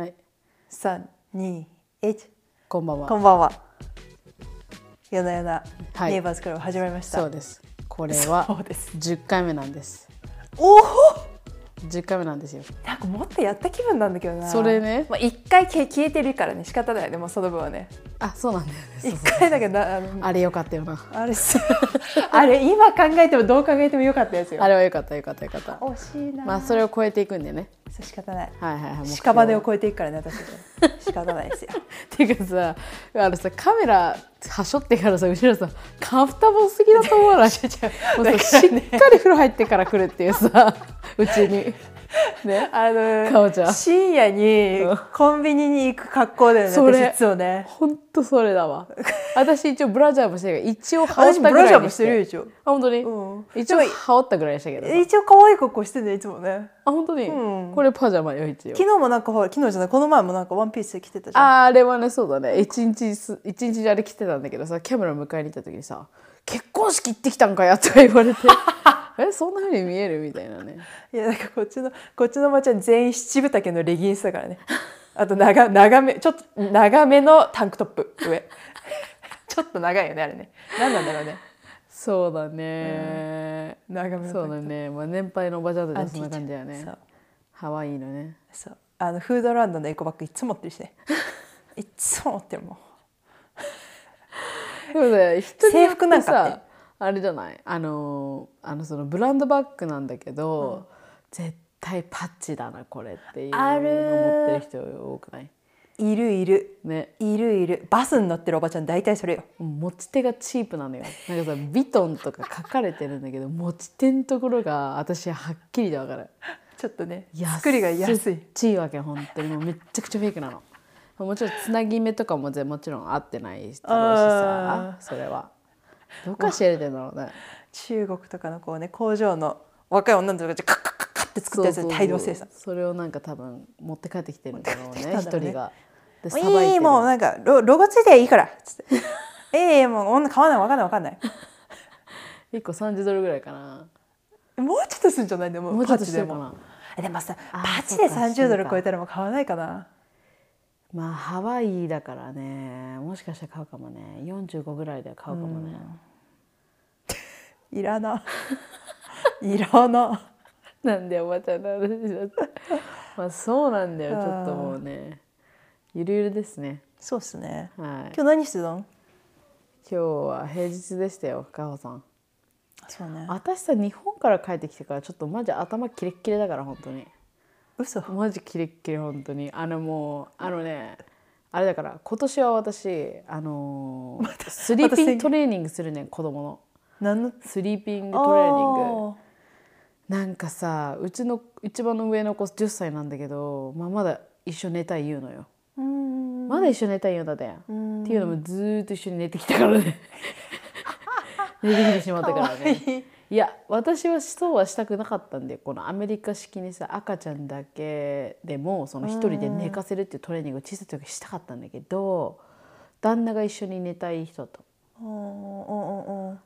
はい、三二一こんばんは。こんばんは。夜な夜なはい。ネイバーズクラブ始まりました、そうです。これはそうです。10回目なんです。おお！10回目なんですよ。なんかもっとやった気分なんだけどな。それね。まあ、一回消えてるからね仕方ないよねもうその分はねあ、そうなんだよね。一回だけどあのあれよかったよな。あれすあれ今考えてもどう考えてもよかったやつよあれはよかったよかったよかった。惜しいなまあそれを超えていくんでね。そう仕方ないはいはいはい。屍を超えていくからね私仕方ないですよ ていうかさ、あのさカメラはしょってからさ後ろさカフタボすぎだと思わない？しっかり風呂入ってから来るっていうさうちに。ね。あのかおちゃん。深夜にうん。コンビニに行く格好だよねそれ私いつもね。ほんとそれだわ。私一応ブラジャーもしてるから一応羽織っ私たブラジャーもしぐらいにしててるよ一応。あ本当に、うん。一応羽織ったぐらいでしたけどさ。一応可愛い格好してんねいつもね。あ本当に、うん。これパジャマよ一応。昨日もなんかほら昨日じゃないこの前もなんかワンピース着てたじゃん。ああれはねそうだね。一日す一日あれ来てたんだけどさキャメラ迎えに行った時にさ「結婚式行ってきたんかや」とか言われて「えそんなふうに見える?」みたいなね。いやなんかこっちのこっちのおばちゃん全員七分丈のレギンスだからね。あと長長めちょっと長めのタンクトップ上。ちょっと長いよねあれね。何なんだろうね。そうだね、長めのそうだね、まあ、年配のおばちゃんたちはそんな感じだよね。そう。可愛いのね。そう。あのフードランドのエコバッグいつも持ってるしね。いつも持ってるもん。でもね人によって制服なんかってさあれじゃない？あのあのそのブランドバッグなんだけど、絶対パッチだなこれっていうのある。持ってる人多くない？いるいる。ね。いるいる。バスに乗ってるおばちゃん大体それよ。持ち手がチープなのよ。なんかさビトンとか書かれてるんだけど持ち手のところが私ははっきりで分かる。ちょっとね安作りが安い。ちいわけ本当に。もうめっちゃくちゃフェイクなの。もちろんつなぎ目とかもぜもちろん合ってないだろうしさそれはどうか知れてんだろうね。中国とかのこうね工場の若い女の子がカッカッカッカッって作ったやつで大量生産。それをなんか多分持って帰ってきてるんだろうね一人が。でさばいいいもうなんかロロゴついていいからつって「ええもう女買わないわかんないわかんない。1 個30ドルぐらいかな」もうちょっとするんじゃない？でもも。うちょっとしてるかなえでもさあパチでそうか30ドル超えたらもう買わないかな。まあハワイだからね。もしかしたら買うかもね。45ぐらいで買うかもねいらな。いらな。なんでおばちゃんの話だった まあそうなんだよ。ちょっともうね。ゆるゆるですね。そうっすね。はい。今日何してたの今日は平日でしたよかほさん。そうね。私さ日本から帰ってきてからちょっとマジ頭キレッキレだから本当に。嘘。マジキレッキレ本当に。あのもうあのねあれだから今年は私あのー スリーピングトレーニングするねん子供の何の？スリーピングトレーニング。あなんかさうちの一番の上の子10歳なんだけど、まあ、まだ一緒に寝たい言うのよ。まだ一緒に寝たい言うんだってん。っていうのもずーっと一緒に寝てきたからね。寝てきてしまったからね。いや私はそうはしたくなかったんでこのアメリカ式にさ赤ちゃんだけでもその一人で寝かせるっていうトレーニングを小さい時したかったんだけど旦那が一緒に寝たい人と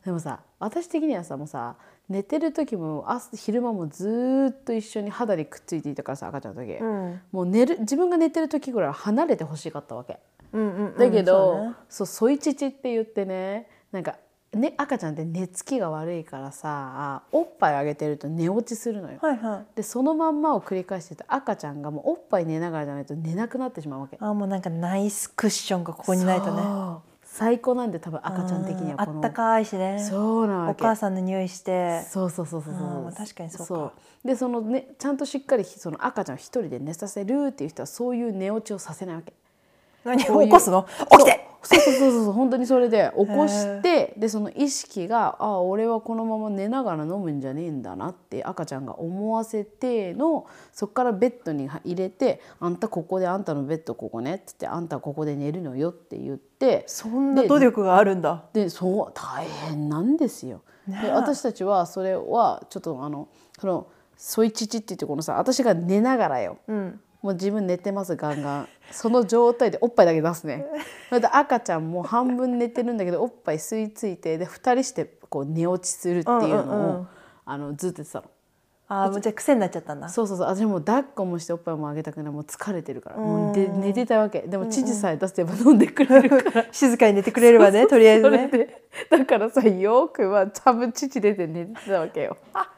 でもさ私的にはさもうさ寝てる時も朝昼間もずーっと一緒に肌にくっついていたからさ赤ちゃんの時、うん。もう寝る自分が寝てる時ぐらいは離れてほしかったわけ。うんうんうんだけど、そうね。ソイチチって言ってねなんか、ね、赤ちゃんって寝つきが悪いからさおっぱいあげてると寝落ちするのよ。はいはい。でそのまんまを繰り返してて赤ちゃんがもうおっぱい寝ながらじゃないと寝なくなってしまうわけ。あーもうなんかナイスクッションがここにないとね最高なんで多分赤ちゃん的にはこの。あったかいしね。そうなわけ。お母さんの匂いして。そうそうそうそうそう。あーまあ確かにそうか。でそのねちゃんとしっかりその赤ちゃんを一人で寝させるっていう人はそういう寝落ちをさせないわけ。何？起こすの？起きてそうそうそうそう本当にそれで起こしてでその意識があ俺はこのまま寝ながら飲むんじゃねえんだなって赤ちゃんが思わせてのそこからベッドに入れて「あんたここであんたのベッドここね」っつって「あんたここで寝るのよ」って言ってそんな努力があるんだ。でそう大変なんですよ。で私たちはそれはちょっとあのそのソイチチって言ってこのさ私が寝ながらよ。うんもう自分寝てますガンガン。その状態でおっぱいだけ出すね。それで赤ちゃんも半分寝てるんだけどおっぱい吸い付いてで2人してこう寝落ちするっていうのを、うんうんうん。あのずっと言ってたの。ああもうじゃあ癖になっちゃったんだ。そうそうそう。私もう抱っこもしておっぱいもあげたくない。もう疲れてるから。もうでうん寝てたわけ。でも父さえ出せば飲んでくれるから。静かに寝てくれればねとりあえずね。で。だからさよくは半分父出て寝てたわけよ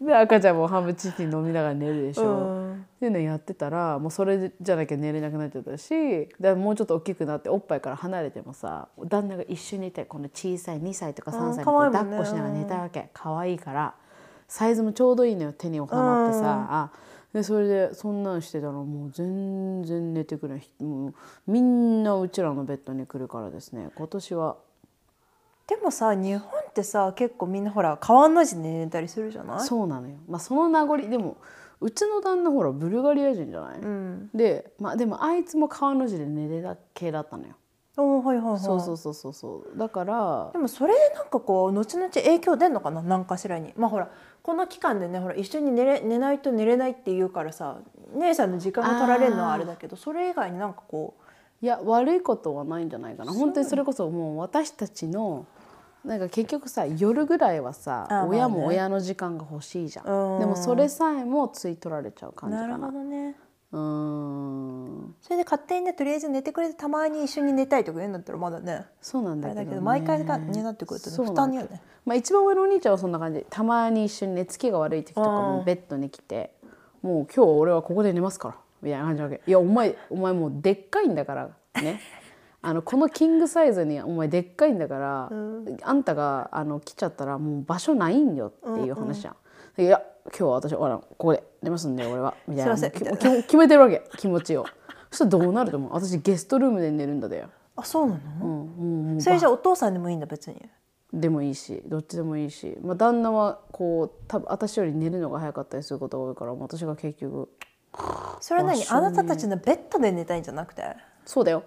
で赤ちゃんも半分父飲みながら寝るでしょ、うん。っていうのやってたらもうそれじゃなきゃ寝れなくなっちゃったしでもうちょっと大きくなっておっぱいから離れてもさ旦那が一緒にいてこの小さい2歳とか3歳うんにこう可愛いもんね。抱っこしながら寝たわけ。可愛いから。サイズもちょうどいいのよ手に収まってさ、あでそれでそんなんしてたらもう全然寝てくれない。もうみんなうちらのベッドに来るからですね。今年はでもさ日本ってさ結構みんなほら川の字で寝たりするじゃない？そうなのよ、まあ、その名残でもうちの旦那ほらブルガリア人じゃない、うん。で、まあ、でもあいつも川の字で寝れた系だったのよ。おーはいはいはい。そうそうそうそうそう。だからでもそれでなんかこう後々影響出んのかな？何かしらに。まあほらこの期間でねほら一緒に寝れ寝ないと寝れないって言うからさ姉さんの時間が取られるのはあれだけどそれ以外になんかこいや悪いことはないんじゃないかな。本当にそれこそもう私たちのなんか結局さ夜ぐらいはさ、親も親の時間が欲しいじゃん。うん。でもそれさえもつい取られちゃう感じかな。ほどね。うーん。それで勝手にねとりあえず寝てくれてたまに一緒に寝たいとか言うんだったらまだね。そうなんだけど,、ね、だけど毎回がになってくるとね負担にはねまあ、一番上のお兄ちゃんはそんな感じたまに一緒に寝つきが悪い時とかうんもベッドに来て「もう今日俺はここで寝ますから」みたいな感じなわけ。いやお前お前もうでっかいんだからねあのこのキングサイズにお前でっかいんだから、あんたがあの来ちゃったらもう場所ないんよっていう話じゃん。いや今日は私ほらここで寝ますんで俺は。みたいな決めてるわけ気持ちを。そしたらどうなると思う？私ゲストルームで寝るんだだよ、あそうなの、うん、それじゃあお父さんでもいいんだ別に。でもいいしどっちでもいいし、まあ、旦那はこう多分私より寝るのが早かったりすることが多いから私が結局それは何？あなたたちのベッドで寝たいんじゃなくて？そうだよ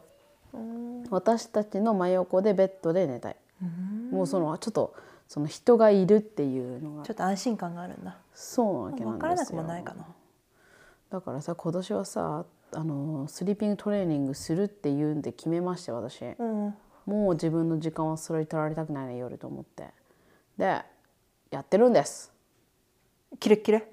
私たちの真横でベッドで寝たい。もうそのちょっとその人がいるっていうのが。ちょっと安心感があるんだ。そうなわけなん分からなくですよもないかな。だからさ今年はさあのスリーピングトレーニングするっていうんで決めまして私。うん。もう自分の時間はそれに取られたくないね夜と思って。でやってるんです。キレッキレ？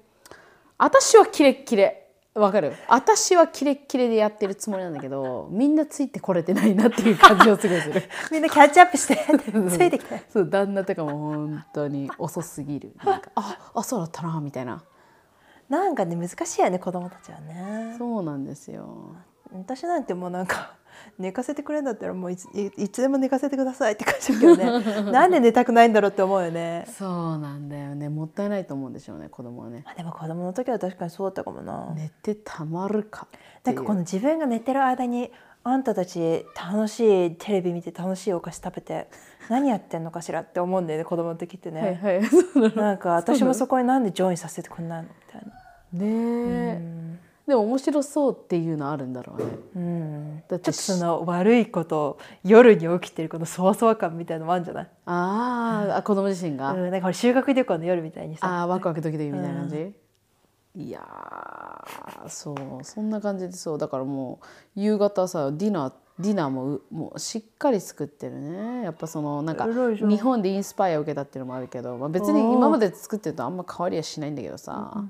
私はキレッキレわかる。私はキレッキレでやってるつもりなんだけどみんなついてこれてないなっていう感じをすごいする。みんなキャッチアップしてついてきて。そう旦那とかも本当に遅すぎる。なんかああそうだったなみたいな。なんかね難しいよね子供たちはね。そうなんですよ。私なんてもうなんか寝かせてくれるんだったらもういついいつでも寝かせてくださいって感じだけどね。なんで寝たくないんだろうって思うよね。そうなんだよね。もったいないと思うんでしょうね子供はね。あでも子供の時は確かにそうだったかもな、寝てたまるかなんかこの自分が寝てる間にあんたたち楽しいテレビ見て楽しいお菓子食べて 何やってんのかしらって思うんだよね子供の時ってね、はいなんか私もそこになんでジョインさせてくんないのみたいな。ねえでも面白そうっていうのあるんだろうね。うん。だってちょっとその悪いことを夜に起きてるこのそわそわ感みたいなのもあるんじゃない、あーあ子供自身が、うん、なんか修学旅行の夜みたいにさ。ああワクワクドキドキみたいな感じ、いやーそうそんな感じでそう。だからもう夕方さディナーディナーもうもうしっかり作ってるね。やっぱそのなんか日本でインスパイアを受けたっていうのもあるけど、まあ、別に今まで作ってるとあんま変わりはしないんだけどさ、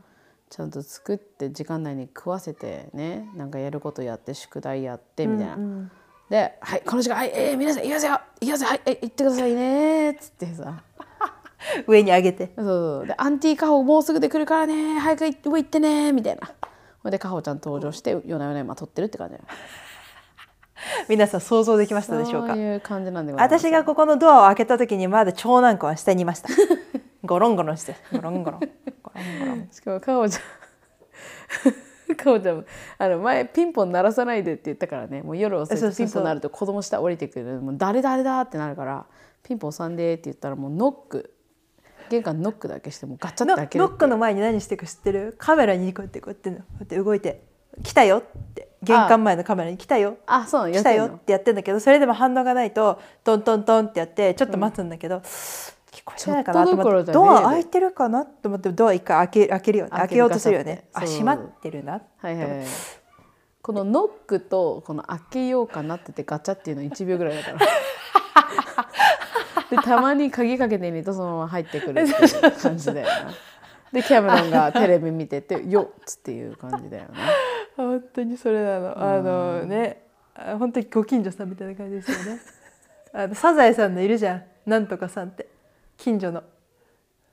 ちゃんと作って時間内に食わせてねなんかやることやって宿題やってみたいな。うんで「はいこの時間はい、えー、皆さん行きますよ行きますよはい、えー行ってくださいね」っつってさ。上に上げて。そうそうでアンティーカホもうすぐで来るからね早く上行ってねみたいな。ほいでカホちゃん登場して夜な夜な今撮ってるって感じ 皆さん想像できましたでしょうか？そういう感じなんでございます私がここのドアを開けた時にまだ長男君は下にいましたゴロンゴロンして。ゴロンゴロン。ゴロンゴロン。しかもカホちゃん。カホちゃんもあの前ピンポン鳴らさないでって言ったからね。もう夜遅いピンポン鳴ると子供下降りてくる。もう誰誰だってなるからピンポン押さんでって言ったらもうノック。玄関ノックだけしてもうガチャってノ開けるノックの前に何してるか知ってる？カメラにこうやってこうやってこうやって動いて「来たよ」って。玄関前のカメラに「来たよ」あそう来ったよってやってんだけどそれでも反応がないとトントントンってやってちょっと待つんだけど、聞こえてないかなと思ってドア開いてるかなと思ってドア一回開け開けるよね開ける開けようとするよね。あ閉まってるなはいはいはいこのノックとこの開けようかなっててガチャっていうの1秒ぐらいだから。でたまに鍵かけてみるとそのまま入ってくるっていう感じだよな。でキャメロンがテレビ見てて「よっ」つっていう感じだよね。本当にそれなの。あのねあ本当にご近所さんみたいな感じですよね。あのサザエさんのいるじゃん。なんとかさんって近所の。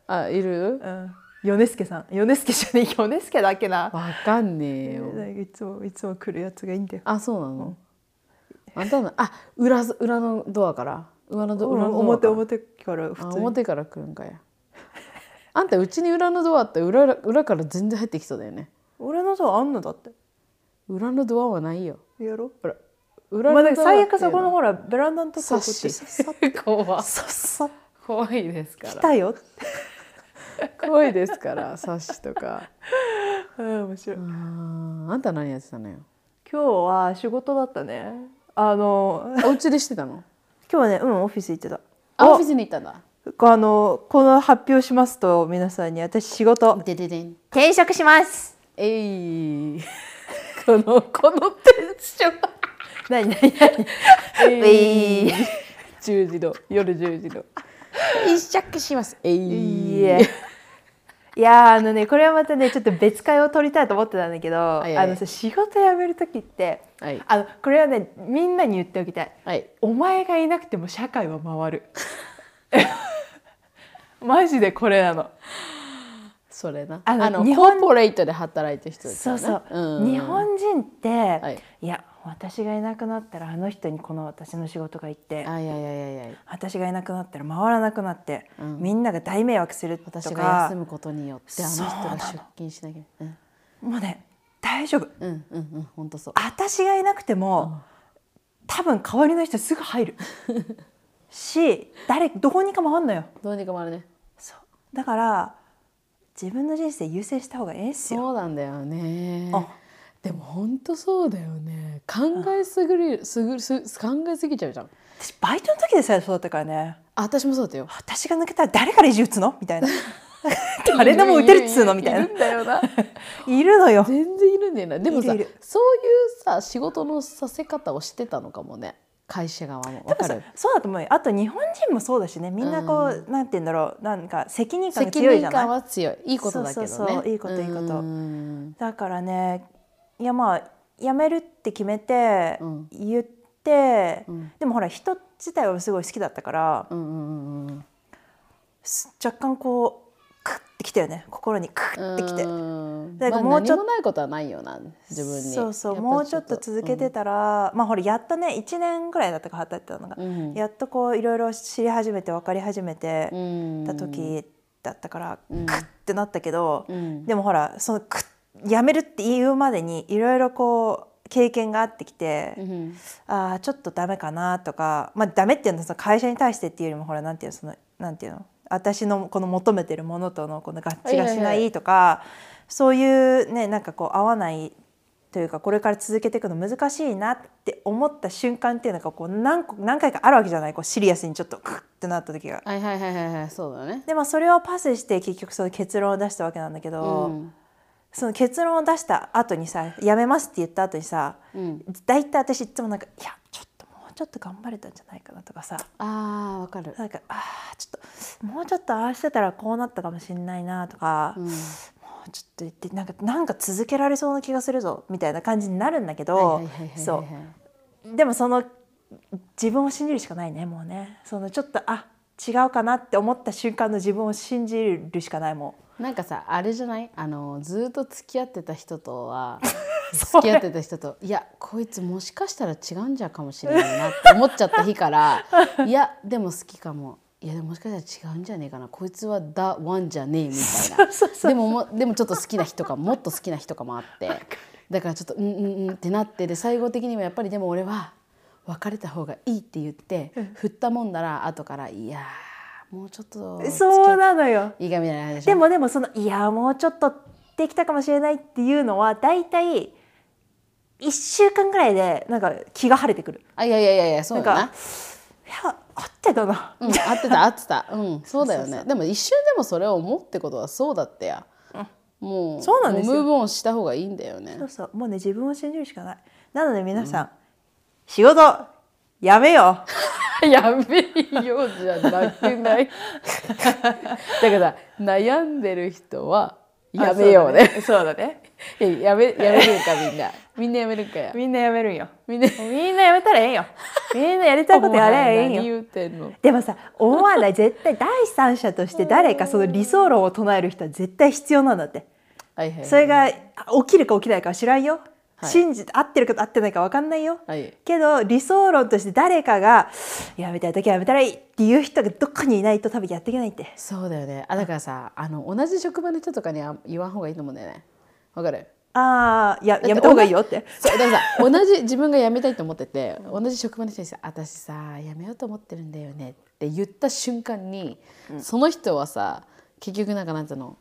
あいる？うん。米助さん。米助じゃねえ。米助だっけな。わかんねえよ。いつもいつも来るやつがいいんだよあそうなの、あんたの？あ裏裏のドアから？裏のド裏のドア表から？表から普あ通に。表から来るんかや。あんたうちに裏のドアあって裏裏から全然入ってきそうだよね。俺のドアあんのだって。裏のドアはないよ。やろ？ほら裏まあ、のドアだから最悪そこののほらベランダのとこサッこっさっ怖さっさ怖いですから。来たよ。怖いですからサッシとか。うん面白い。あーあんた何やってたのよ？今日は仕事だったね。あのお家でしてたの？今日はねうんオフィス行ってた。あオフィスに行ったんだ。あのこの発表しますと皆さんに私仕事。でででん。転職します。えい。このこのテンション。何何何？えい。10時の夜10時の一着します。えいい。えい。やーあのねこれはまたねちょっと別会を取りたいと思ってたんだけど、いはい。あのさ仕事辞める時ってはい。あのこれはねみんなに言っておきたい。はい。お前がいなくても社会は回る。マジでこれなの。それな。あの日本コーポレートで働いてる人ですよね。そうそう、ん。日本人って、はい。い、や私がいなくなったらあの人にこの私の仕事が行ってあいやいやいやいや。私がいなくなったら回らなくなって、うん。みんなが大迷惑すると私がか休むことによってあの人が出勤しなきゃ。うん。もうね大丈夫。うんうんうん本当そう。私がいなくても、多分代わりの人すぐ入る。し誰どこにか回んのよ。どうにかもあるね。そう。だから自分の人生優先した方がええっすよ。そうなんだよね。あでも本当そうだよね。考えすぎるすぐす考えすぎちゃうじゃん。私バイトの時でさえそうだったからね。あ私もそうだったよ。私が抜けたら誰から意地打つの？みたいな。誰でも打てるっつうの？みたいな。いるんだよな。いるのよ。全然いるんだよな。でもさそういうさ仕事のさせ方をしてたのかもね。会社側も。わかる？そうだと思うよ。あと日本人もそうだしね。みんなこう、なんて言うんだろう。なんか責任感が責強いじゃない？任感は強い。いいことだけどね。いいこといいこと。うん。だからねいやまあ辞めるって決めて、うん。言って、うん。でもほら人自体はすごい好きだったから、うんうんうん若干こうクッてきたよね。心にクッてきて。うん。だからまあもうちょっと何もないことはないよな自分に。そうそうもうちょっと続けてたら、まあほらやっとね。1年ぐらいだったか働いてたのが、うん。やっとこういろいろ知り始めて分かり始めてうんた時だったから、うん。クッてなったけど、うん。でもほらそのクッやめるって言うまでにいろいろこう経験があってきて、うんああちょっとダメかなとかまあダメっていうのはその会社に対してっていうよりもほらなんていうのそのなんていうの私のこの求めてるものとのこの合致がしないいとか、そういうねなんかこう合わないというかこれから続けていくの難しいなって思った瞬間っていうのがこう何個何回かあるわけじゃないこうシリアスにちょっとクッってなった時が。はいはいはいはいはいそうだね。でもそれをパスして結局その結論を出したわけなんだけど、うんその結論を出した後にさ「やめます」って言った後にさうん。大体私いつもなんか「いやちょっともうちょっと頑張れたんじゃないかな」とかさ。あーわかる。なんか「あーちょっともうちょっとああしてたらこうなったかもしれないな」とか、うん。もうちょっと言ってなんかなんか続けられそうな気がするぞみたいな感じになるんだけどそう。でもその自分を信じるしかないねもうね。そのちょっとあ違うかなって思った瞬間の自分を信じるしかないもなんかさあれじゃない？あのずっと付き合ってた人とは 付き合ってた人といやこいつもしかしたら違うんじゃかもしれないなって思っちゃった日から いやでも好きかも。いやでももしかしたら違うんじゃねえかな。こいつは「ダ・ワン」じゃねえみたいな。でももでもちょっと好きな人かもっと好きな人かもあって。だからちょっとうんうんうんってなってで最後的にもやっぱりでも俺は別れた方がいいって言って振ったもんだら後からいやーもうちょっとそうなのよ。いいかみたいなででもでもそのいやもうちょっとできたかもしれないっていうのは大体1週間ぐらいでなんか気が晴れてくる。あいやいやいやいやそうだな。なんかいや合ってたな。うん、合ってた合ってた。うんそうだよね。でも一瞬でもそれを思うってことはそうだったや、もうそうなんですムーブオンした方がいいんだよね。そうそう。もうね自分を信じるしかない。なので皆さん、仕事やめよ。う。やめようじゃなくない？だから悩んでる人はやめようね。そうだね。いややめやめるんかみんな。みんなやめるんかや。みんなやめるんよ。みんなみんなやめたらええんよ。みんなやりたいことやればええんよ。何言うてんの？でもさ思わない。絶対第三者として誰かその理想論を唱える人は絶対必要なんだって。はいはい。それが起きるか起きないかは知らんよ、はい。信じ合ってるか合ってないか分かんないよ、はい。けど理想論として誰かがやめたい時はやめたらいいっていう人がどっかにいないと多分やっていけないって。そうだよね。あだからさあの同じ職場の人とかには言わん方がいいと思うんだよね。わかる？ああややめた方がいいよって。そうだからさ同じ自分が辞めたいと思ってて同じ職場の人にさ「私さ辞めようと思ってるんだよね」って言った瞬間に、その人はさ結局なんかなんていうの？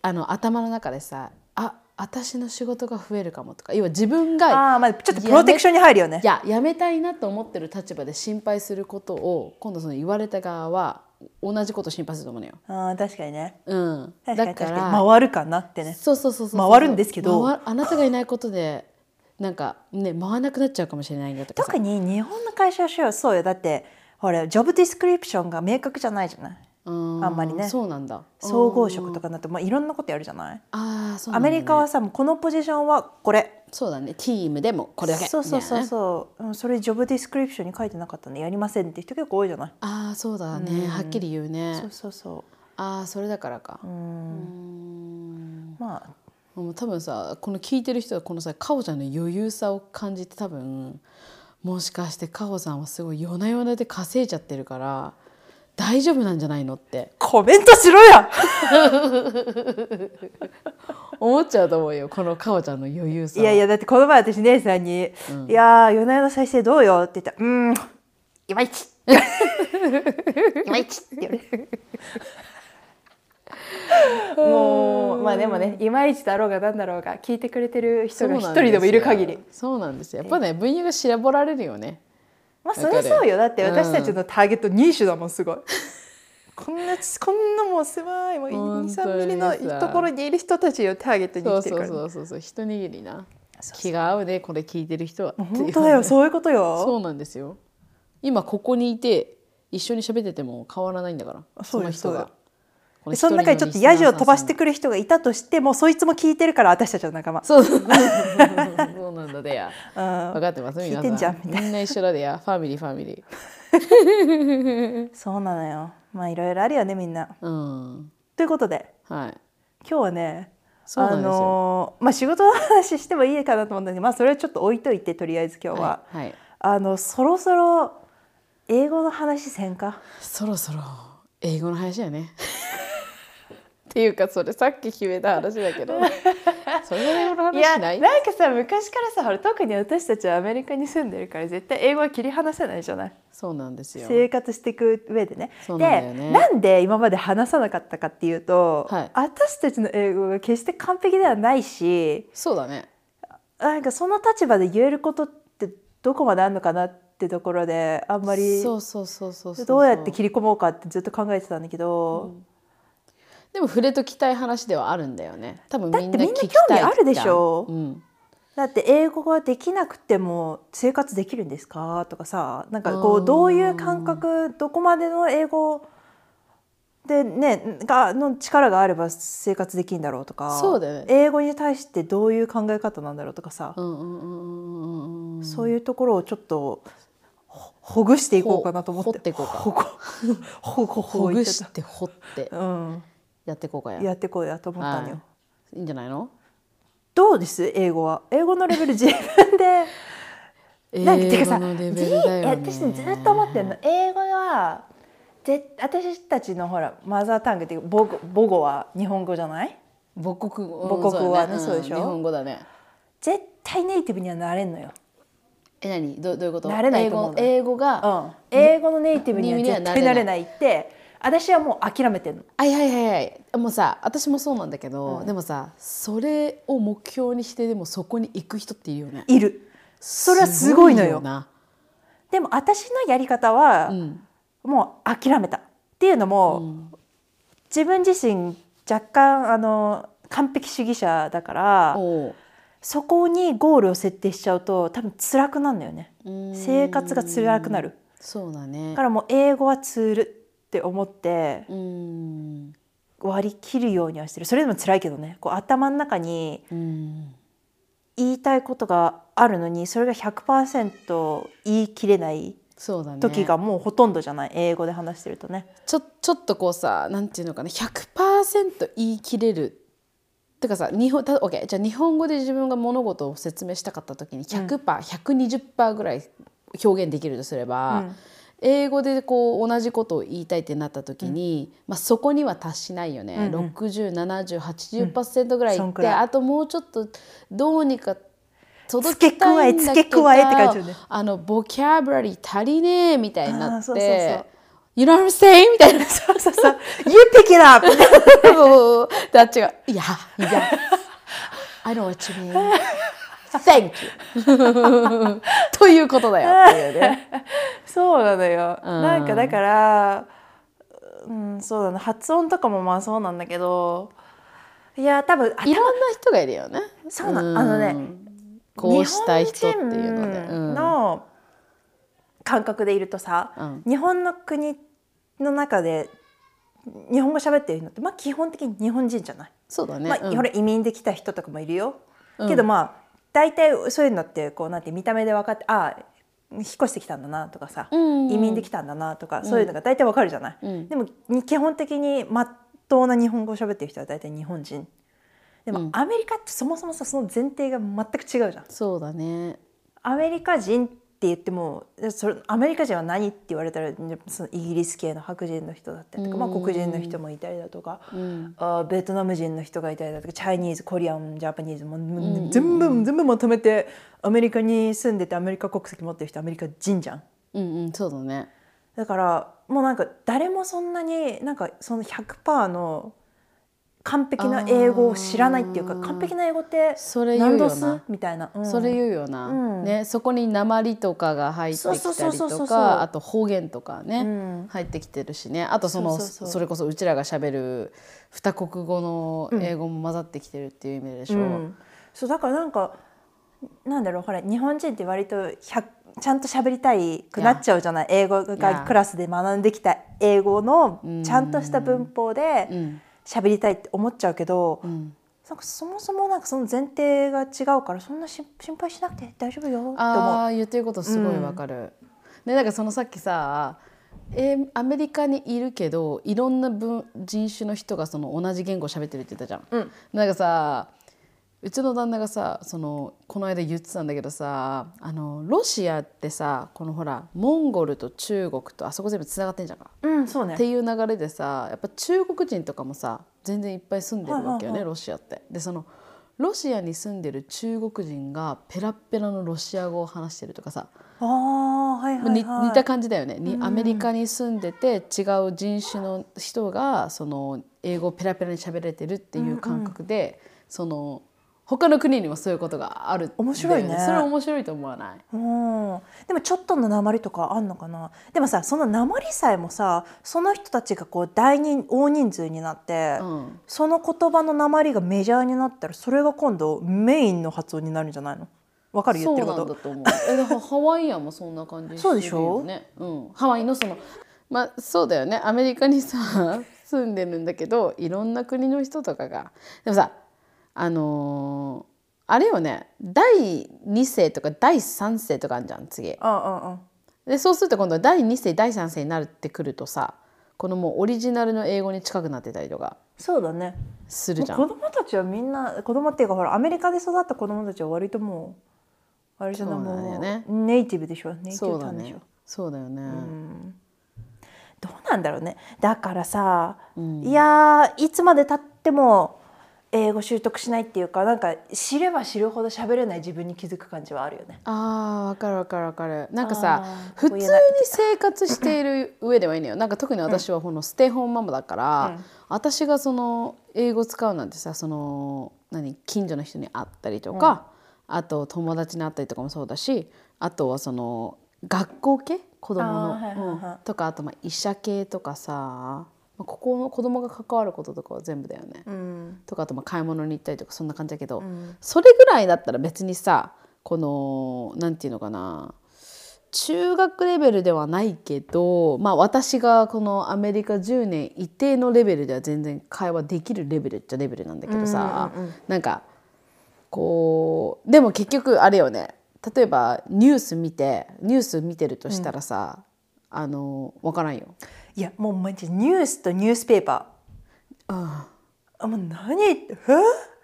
あの頭の中でさ「あ私の仕事が増えるかも」とか要は自分がああまあちょっとプロテクションに入るよね。いや辞めたいなと思ってる立場で心配することを今度その言われた側は同じことを心配すると思うのよ。ああ確かにね。うん、確かに回るかなってね。そうそうそうそう回るんですけど。回あなたがいないことでなんかね回らなくなっちゃうかもしれないんだとかさ。特に日本の会社はそうよ。だってほら job description が明確じゃないじゃない。うんあんまりね。そうなんだ。総合職とかになって、まあ、いろんなことやるじゃない？ああそうね。アメリカはさもうこのポジションはこれ。そうだね。チームでもこれだけ。そうそうそうそう、うん、それ job description に書いてなかったねやりませんって人結構多いじゃない、ああそうだね、はっきり言うね。そうそうそああそれだからか。うううん。んまあ。もう多分さこの聞いてる人はこのさかおちゃんの余裕さを感じて多分もしかしてかおさんはすごい夜な夜なで稼いじゃってるから大丈夫なんじゃないのって。コメントしろや。思っちゃうと思うよこのかおちゃんの余裕さいやいやだってこの前私姉さんに「いやー夜な夜な再生どうよ?」って言った。ら「うーん。いまいち」いまいち。って言われるもうまあでもねいまいちだろうがなんだろうが聞いてくれてる人が一人でもいる限り。そうなんですよ。やっぱね分野が絞られるよねまあそれそうよ。だって私たちのターゲット2種だもんすごい。こんなちこんなもう狭いもう本当に23ミリのさところにいる人たちをターゲットにそうそう生きてる。から、そうそうそう一握りな。気が合うねこれ聞いてる人は。本当だよそういうことよ。そうなんですよ。今ここにいて一緒に喋ってても変わらないんだからその人が。そその中にちょっとヤジを飛ばしてくる人がいたとしてもそいつも聞いてるから私たちの仲間。そうそうそう なんだでや。うん分かってます？聞いてんみんな一緒だでや。ファミリーファミリ そうなのよ。まあいろいろあるよねみんな。ーうん。ということで。はい。今日はねあのーまあ仕事の話してもいいかなと思うんだけどまあそれはちょっと置いといてとりあえず今日は、はい、はい、あのそろそろ英語の話せんか？そろそろ英語の話やねっていうかそれさっき決めた話だけどそれいや話ない？なんかさ昔からさほら特に私たちはアメリカに住んでるから絶対英語は切り離せないじゃない？そうなんですよ。生活していく上でね。そうなんだよね。でなんで今まで話さなかったかっていうと、はい。私たちの英語が決して完璧ではないしそうだね。なんかその立場で言えることってどこまであるのかなってところであんまりそうそうそうそうそう。どうやって切り込もうかってずっと考えてたんだけど、でも触れときたい話ではあるんだよね。多分みんな聞きたい興味あるでしょ？うん、だって英語ができなくても生活できるんですか？とかさなんかこうどういう感覚どこまでの英語でねがの力があれば生活できるんだろうとかそうだよね。英語に対してどういう考え方なんだろうとかさ、うんうんうんうんそういうところをちょっとほほぐしていこうかなと思って。ほ掘っていこうか。ほこほほほぐして掘って。たうんやっていこうかや。やってこうやと思ったのよ、はい。いいんじゃないの？どうです？英語は。英語のレベル自分で。なんかてかさ英語のレベルだよね。じ私ねずっと思ってるの。英語はぜ私たちのほらマザータングっていうか母語母語は日本語じゃない？母国語。母国はねんそうでしょ？日本語だね。絶対ネイティブにはなれんのよ、え何？どどういうこと？なれない英語英語うが、ん、英語のネイティブにはにには絶対なれないって私はもう諦めてるの。はいはいはいはい。もうさ私もそうなんだけど、でもさそれを目標にしてでもそこに行く人っているよね。いる。それはすごいのよ。な。でも私のやり方は、うんもう諦めたっていうのも、自分自身若干あの完璧主義者だからおう。そこにゴールを設定しちゃうと多分辛くなるんだよね。うん。生活が辛くなる。そうだね。だからもう英語はツールって思ってうん。割り切るようにはしてる。それでも辛いけどね。こう頭の中にうん。言いたいことがあるのにそれが100%言い切れないそうだね。時がもうほとんどじゃない？英語で話してるとね。ちょちょっとこうさなんていうのかな？100%言い切れる。てかさ日本た OK じゃあ日本語で自分が物事を説明したかった時に 100%120% ぐらい表現できるとすれば、英語でこう同じことを言いたいってなった時に、まあ、そこには達しないよね、607080%ぐらいいって、そんくらい。あともうちょっとどうにか届きたいんだけど付け加え付け加えって感じよね。あのボキャブラリー足りねえみたいになってあーそうそうそう。You know what I'm saying? みたいな。そうそうそう。You pick it up! だっちが「いやいや。I know what you mean Thank you 」ということだよ。っていうねそうなのよ。うん。なんかだから、うん、そうだな。発音とかもまあそうなんだけど、いや多分いろんな人がいるよね。そうなあのねこうしたい人っていうので、の感覚でいるとさ、うん。日本の国の中で日本語喋ってるのってまあ基本的に日本人じゃない？そうだね、まあ、うん。移民で来た人とかもいるよ。うん。けどまあ大体そういうのってこうなんて見た目で分かってああ引っ越してきたんだなとかさ、うん移民できたんだなとか、そういうのが大体わかるじゃない？うんでもに基本的にまっとうな日本語を喋ってる人は大体日本人。でも、うんアメリカってそもそもさその前提が全く違うじゃん。そうだねアメリカ人って言ってもそれアメリカ人は何って言われたらそのイギリス系の白人の人だったりとか、まあ、黒人の人もいたりだとか、うん。あベトナム人の人がいたりだとかチャイニーズコリアンジャパニーズも、全部全部まとめてアメリカに住んでてアメリカ国籍持ってる人アメリカ人じゃん。うんうんそうだね。だからもうなんか誰もそんなになんかその100%の完璧な英語を知らないっていうか完璧な英語って何度すみたいな、うん。それ言うよな、うん。ね、そこに鉛とかが入ってきたりとかあと方言とかね、うん。入ってきてるしね。あとそのそれこそうちらがしゃべる二国語の英語も混ざってきてるっていう意味でしょ。うん。そうだからなんかなんだろうほら日本人って割と100ちゃんと喋りたいくなっちゃうじゃない？英語がクラスで学んできた英語のうん。ちゃんとした文法でうん喋りたいって思っちゃうけど、うんなんかそもそもなんかその前提が違うからそんなし心配しなくて大丈夫よって思う。ああ言ってることすごいわかる。ねなんかそのさっきさえーアメリカにいるけどいろんな分人種の人がその同じ言語喋ってるって言ったじゃん。うんなんかさうちの旦那がさそのこの間言ってたんだけどさあのロシアってさこのほらモンゴルと中国とあそこ全部つながってんじゃんか。うん、そうね。っていう流れでさやっぱ中国人とかもさ全然いっぱい住んでるわけよね、はいはいはいロシアって。でそのロシアに住んでる中国人がペラッペラのロシア語を話してるとかさ、ああはいはい、にはい、似た感じだよね、にアメリカに住んでて違う人種の人がその英語をペラペラに喋れてるっていう感覚で、その他の国にもそういうことがある面白いね。それ面白いと思わない？うん。でもちょっとの鉛とかあんのかな？でもさその鉛さえもさその人たちがこう大人大人数になって、うん。その言葉の鉛がメジャーになったらそれが今度メインの発音になるんじゃないの？わかる？言そうってること。なんだと思う。えだからハワイアンもそんな感じ そうでしょ？するよね。うん、ハワイのそのまあそうだよね。アメリカにさ住んでるんだけど、いろんな国の人とかが。でもさあのーあれよね。第2世とか第3世とかあるじゃん次。うんうんうんでそうすると今度は第2世第3世になるってくるとさ、このもうオリジナルの英語に近くなってたりとかそうだねするじゃん。子供たちはみんな子供っていうかほらアメリカで育った子供たちは割ともうあれじゃないもよねうネイティブでしょ？ネイティブタンでしょ？そうだよね。どうなんだろうねだからさ、いやーいつまでたっても英語習得しないっていうかなんか知れば知るほど喋れない自分に気づく感じはあるよね。あーわかるわかるわかる。なんかさ普通に生活している上ではいいのよ。なんか特に私はこのステイホームママだから、うん。私がその英語使うなんてさその何近所の人に会ったりとか、あと友達に会ったりとかもそうだしあとはその学校系？子供の、あーはいはいはい。うん。とかあとまあ医者系とかさまあここの子供が関わることとかは全部だよね。うん。とかあとまあ買い物に行ったりとかそんな感じだけど、ん。それぐらいだったら別にさこのなんていうのかな中学レベルではないけど、まあ、私がこのアメリカ10年一定のレベルでは全然会話できるレベルっちゃレベルなんだけどさ、なんかこうでも結局あれよね。例えばニュース見てニュース見てるとしたらさ、あの分からんよ。いやもうマジニュースとニュースペーパー。あもう何？えっ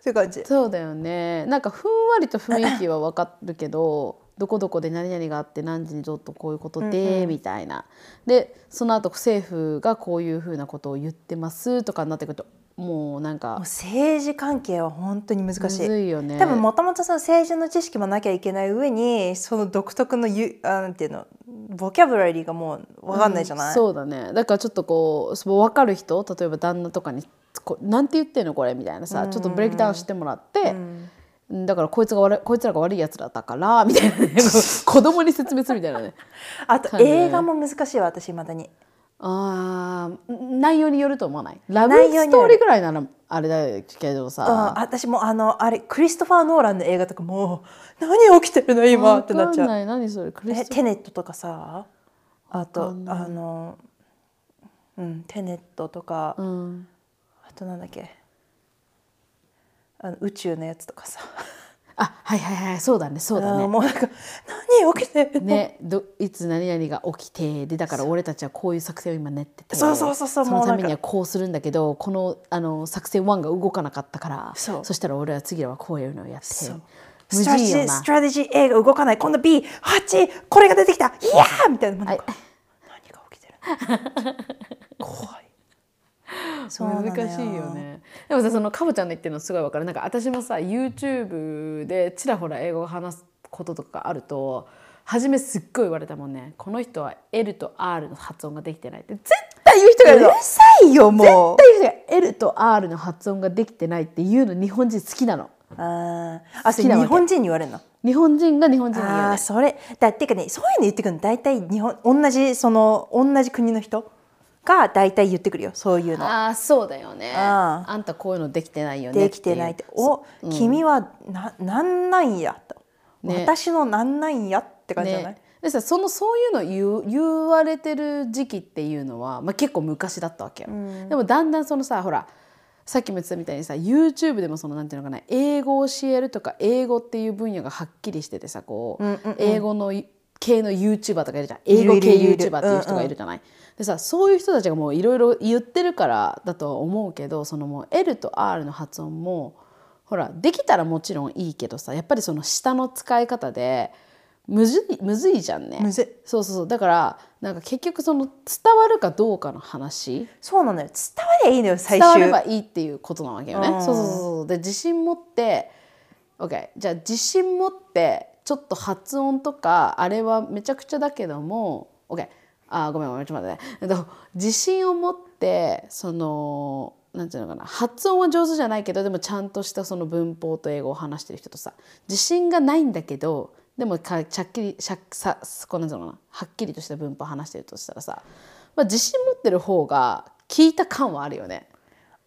て感じ。そうだよね。なんかふんわりと雰囲気は分かるけどどこどこで何々があって何時にちょっとこういうことで、みたいな。でその後政府がこういうふうなことを言ってますとかになってくるともうなんか政治関係は本当に難しい。よね。多分もともとその政治の知識もなきゃいけない上にその独特のゆあなんていうのボキャブラリーがもう分かんないじゃない、うん、そうだね。だからちょっとこう分かる人例えば旦那とかにこ「なんて言ってんのこれ」みたいなさ、ちょっとブレイクダウンしてもらって。だからこいつが悪こいつらが悪いやつだったからみたいな、ね、子供に説明するみたいなね。あと映画も難しいわ私いまだにあ内容によると思わない？ラブストーリーぐらいならあれだけどさ、うん、私もあのあれクリストファー・ノーランの映画とかも何起きてるの今？ってなっちゃう。何それ？クリステネットとかさ？あとあのうんテネットとか、うん、あとなんだっけ？あの宇宙のやつとかさあはいはいはいそうだねそうだね。もうなんか何起きてねどいつ何々が起きてでだから俺たちはこういう作戦を今練っててそうそうそうそうそのためにはこうするんだけどこのあの作戦1が動かなかったからそしたら俺は次はこういうのをやって strategy ストラテジー A が動かない。今度 B は これが出てきた。いやーみたいな、はい、何が起きてる怖い 難しいよね。でもさそのかぼちゃんの言ってるのすごい分かる。なんか私もさ YouTube でちらほら英語を話すこととかあると初めすっごい言われたもんね。この人は L と R の発音ができてないって。絶対言う人がいるの。うるさいよもう。絶対言う人が L と R の発音ができてないっていうの日本人好きなの。ああ好きな日本人に言われるの？日本人が日本人に言われる。それ。だっていうかねそういうの言ってくるの。大体日本同じその同じ国の人が大体言ってくるよそういうの。ああそうだよね。ああんたこういうのできてないよねできてないって。お、うん、君はななんなんやと、ね、私のなんなんやって感じじゃない、ね。でさそのそういうの言言われてる時期っていうのは、まあ、結構昔だったわけよ、うん、でもだんだんそのさほらさっきも言ってたみたいにさ YouTube でもそのなんていうのかな英語を教えるとか英語っていう分野がはっきりしててさこううんうんうん、英語の系の YouTuber とかいるじゃん。英語系 YouTuber っていう人がいるじゃない？でさそういう人たちがもういろいろ言ってるからだとは思うけどそのもう L と R の発音もほらできたらもちろんいいけどさやっぱりその下の使い方でむずいむずいじゃんね。そうそうそう。だからなんか結局その伝わるかどうかの話。そうなのよ。伝わりゃいいのよ最終。伝わればいいっていうことなわけよね。そうそうそう。で自信持って OK じゃあ自信持ってちょっと発音とかあれはめちゃくちゃだけども OK あごめんごめんちょっと待って。ね自信を持ってそのなんていうのかな。発音は上手じゃないけどでもちゃんとしたその文法と英語を話してる人とさ。自信がないんだけどでもかちゃっきりしゃさこのはっきりとした文法を話してるとしたらさ、まあ、自信持ってる方が聞いた感はあるよね。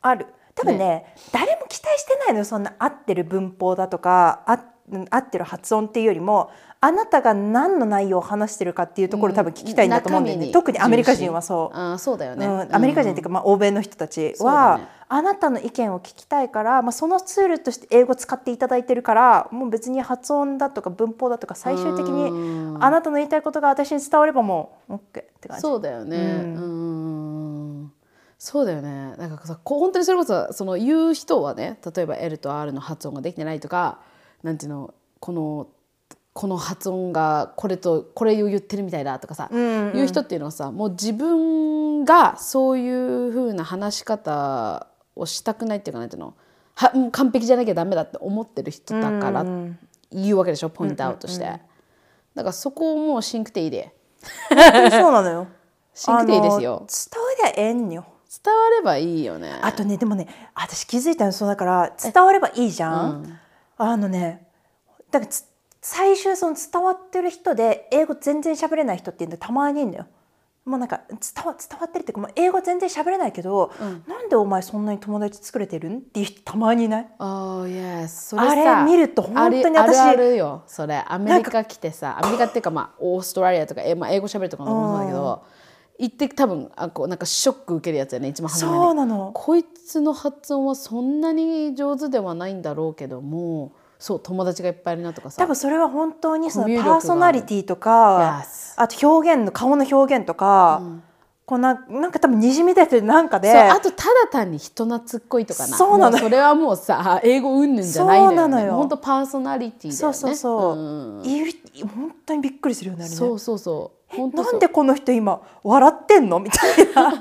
ある。多分ね、ね、誰も期待してないのよそんな合ってる文法だとか合合ってる発音っていうよりもあなたが何の内容を話してるかっていうところ多分聞きたいんだと思うんだよね、うん、特にアメリカ人はそう。あそうだよね、うん、アメリカ人っていうか、まあ、欧米の人たちは、ね、あなたの意見を聞きたいから、まあ、そのツールとして英語使っていただいてるからもう別に発音だとか文法だとか最終的にあなたの言いたいことが私に伝わればもう OK って感じ。そうだよね。うん。そうだよね。なんかさ本当にそれこそその言う人はね例えば L と R の発音ができてないとかなんていうのこのこの発音がこれとこれを言ってるみたいだとかさ、うんうん、言う人っていうのはさもう自分がそういうふうな話し方をしたくないっていうかなんていうのは完璧じゃなきゃダメだって思ってる人だから言うわけでしょ、 point out して、うんうんうん、だからそこをもうシンクテイで。そうなのよ。シンクテイですよ。伝わりゃええんよ。伝わればいいよね。あとねでもね私気づいたのそうだから伝わればいいじゃん、うん、あのねだから最終その伝わってる人で英語全然喋れない人っていうのたまにいるんだよ。もうなんか伝わ伝わってるっていうか英語全然喋れないけど、なんでお前そんなに友達作れてるんっていう人たまにいない？ああ、イエス。そあれ見ると本当に私あるあるよ。それアメリカ来てさ、アメリカっていうかまあオーストラリアとかえまあ英語喋るとかのもそうだけど、行って多分あこうなんかショック受けるやつやね一番初めに。そうなのこいつの発音はそんなに上手ではないんだろうけども、そう友達がいっぱいいるなとかさ。多分それは本当にそのパーソナリティとか Yes あと表現の顔の表現とか、こうななんか多分にじみ出てるなんかであとただ単に人懐っこいとかな。そうなの。それはもうさ英語うんぬんじゃないのよ,、ね、そうなのよ。本当パーソナリティだよね。そうそうそう、ん。いる本当にびっくりするようになるね。そうそうそう。なんでこの人今笑ってんの？みたいな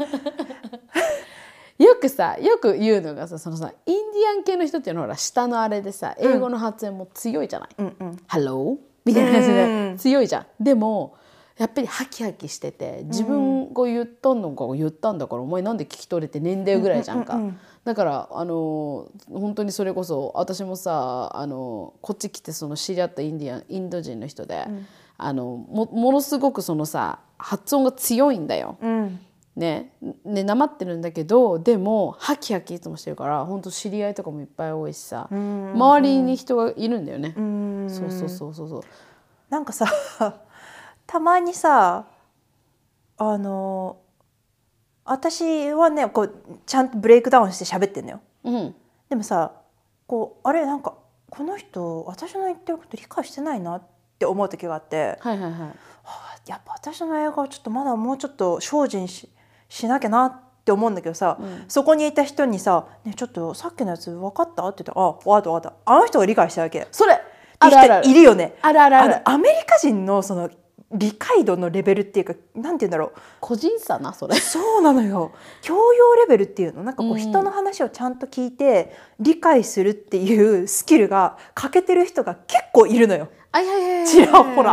よくさよく言うのがさそのさインディアン系の人っていうのはほら下のあれでさ英語の発音も強いじゃない、うんうん。ハローみたいな感じうでん。強いじゃん。でもやっぱりハキハキしてて自分が言ったのか言ったんだから、お前なんで聞き取れてねえねんぐらいじゃんか。うんうんうんだからあの本当にそれこそ私もさあのこっち来てその知り合ったインディアンインド人の人で、あのもものすごくそのさ発音が強いんだよ。うんねねなまってるんだけどでもハキハキいつもしてるから本当知り合いとかもいっぱい多いしさ、周りに人がいるんだよね。うんそうそうそうそうそう。なんかさ たまにさあの私はねこうちゃんとブレイクダウンして喋ってんのようんでもさこうあれなんかこの人私の言ってること理解してないなって思う時があってはいはいはい。はあやっぱ私の英語はちょっとまだもうちょっと精進ししなきゃなって思うんだけどさ、そこにいた人にさ「ねちょっとさっきのやつ分かった?」って言ったら「あ分かった分かった」あの人が理解したわけ。それって人いるよね。あるあるあるのアメリカ人のその理解度のレベルっていうかなんて言うんだろう個人差なそれ。そうなのよ教養レベルっていうのなんかこう人の話をちゃんと聞いて理解するっていうスキルが欠けてる人が結構いるのよ。はいはいはいはい。ちらほら。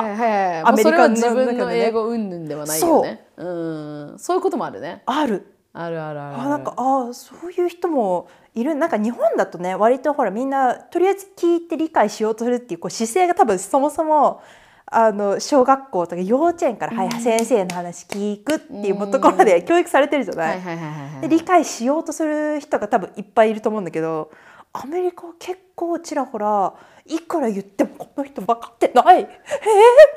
アメリカの自分の英語云々ではないよね。うん。そういうこともあるね。ある。あるあるあるあなんかあーそういう人もいる。なんか日本だとね割とほらみんなとりあえず聞いて理解しようとするっていうこう姿勢が多分そもそもあの小学校とか幼稚園から、はい先生の話聞くっていうところで教育されてるじゃない、理解しようとする人が多分いっぱいいると思うんだけどアメリカは結構ちらほらいくら言ってもこの人分かってない。えー、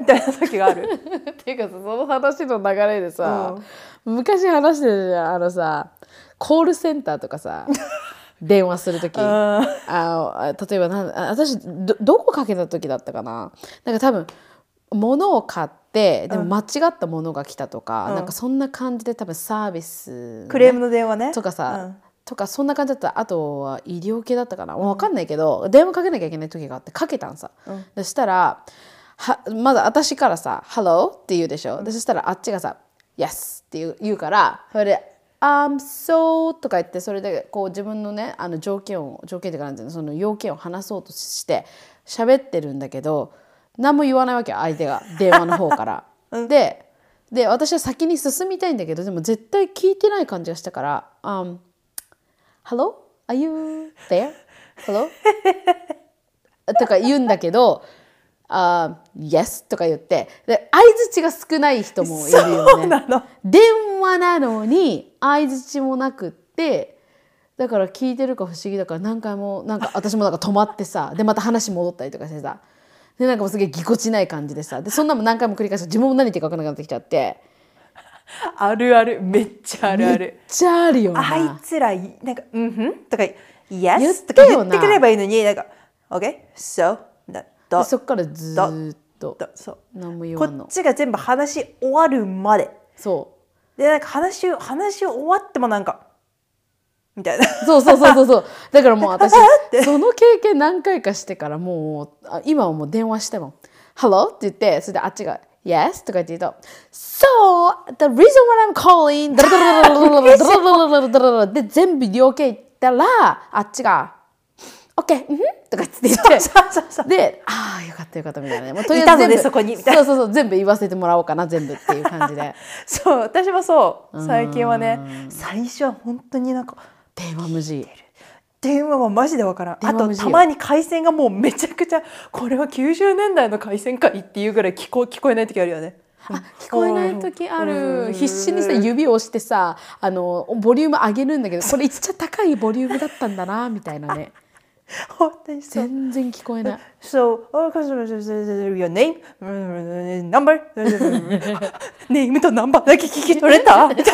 みたいな時がある。っていうかさその話の流れでさ、昔話してるじゃんあのさコールセンターとかさ 電話する時。ああ例えばな私どどこかけた時だったかな。なんか多分物を買ってでも間違ったものが来たとか、なんかそんな感じで多分サービスね、クレームの電話ね。とかさ、うんとかそんな感じだった。らあとは医療系だったかな、分かんないけど電話かけなきゃいけない時があってかけたんさ、そしたらはまだ私からさ「Hello」って言うでしょ、でそしたらあっちがさ「Yes」って言う言うからそれで「I'm so」とか言ってそれでこう自分のねあの条件を条件っていうかなんていうの？その要件を話そうとして喋ってるんだけど何も言わないわけよ相手が 電話の方から。でで私は先に進みたいんだけどでも絶対聞いてない感じがしたから「um, Hello? Are you there? Hello? 」とか言うんだけど「あ Yes」とか言ってで相づちが少ない人もいるよね。そうなの電話なのに相づちもなくってだから聞いてるか不思議だから何回もなんか私もなんか止まってさでまた話戻ったりとかしてさでなんかもうすげえぎこちない感じでさでそんなのも何回も繰り返して自分も何言ってるか分からなくなってきちゃってあるある。めっちゃあるあめっる。ちゃあるよな。あいつらなんか「うんふん」とか「言 Yes」っとか言ってくればいいのになんか「OK so だとでそっからずーっととそう何も言こわんのっちが全部話終わるまで。そでなんか話話終わってもなんかみたいな。うそうそうそうそうそう。だからもう私 その経験何回かしてからもうあ今はもう電話しても「Hello?」って言ってそれであっちが「Yes?」とか言って言うと「So the reason why I'm calling 」で全部要件言ったらあっちが「OK うん」とか言って言ってで、ああ、よかったよかったみたいなね。もうといたのね全部そこにみたいなそうそうそう、全部言わせてもらおうかな、全部っていう感じで。そう私もそう最近はね最初は本当になんか電話無事。電話はマジでわからん。あとたまに回線がもうめちゃくちゃこれは90年代の回線かいっていうぐらい聞こ聞こえない時あるよね。あ聞こえない時ある。必死にさ指を押してさあのボリューム上げるんだけどこれいっちゃ高いボリュームだったんだなみたいなね。本当にそう。全然聞こえない。So, oh, customer, your name, number, ネームとナンバーだけ聞き取れた？みたいな。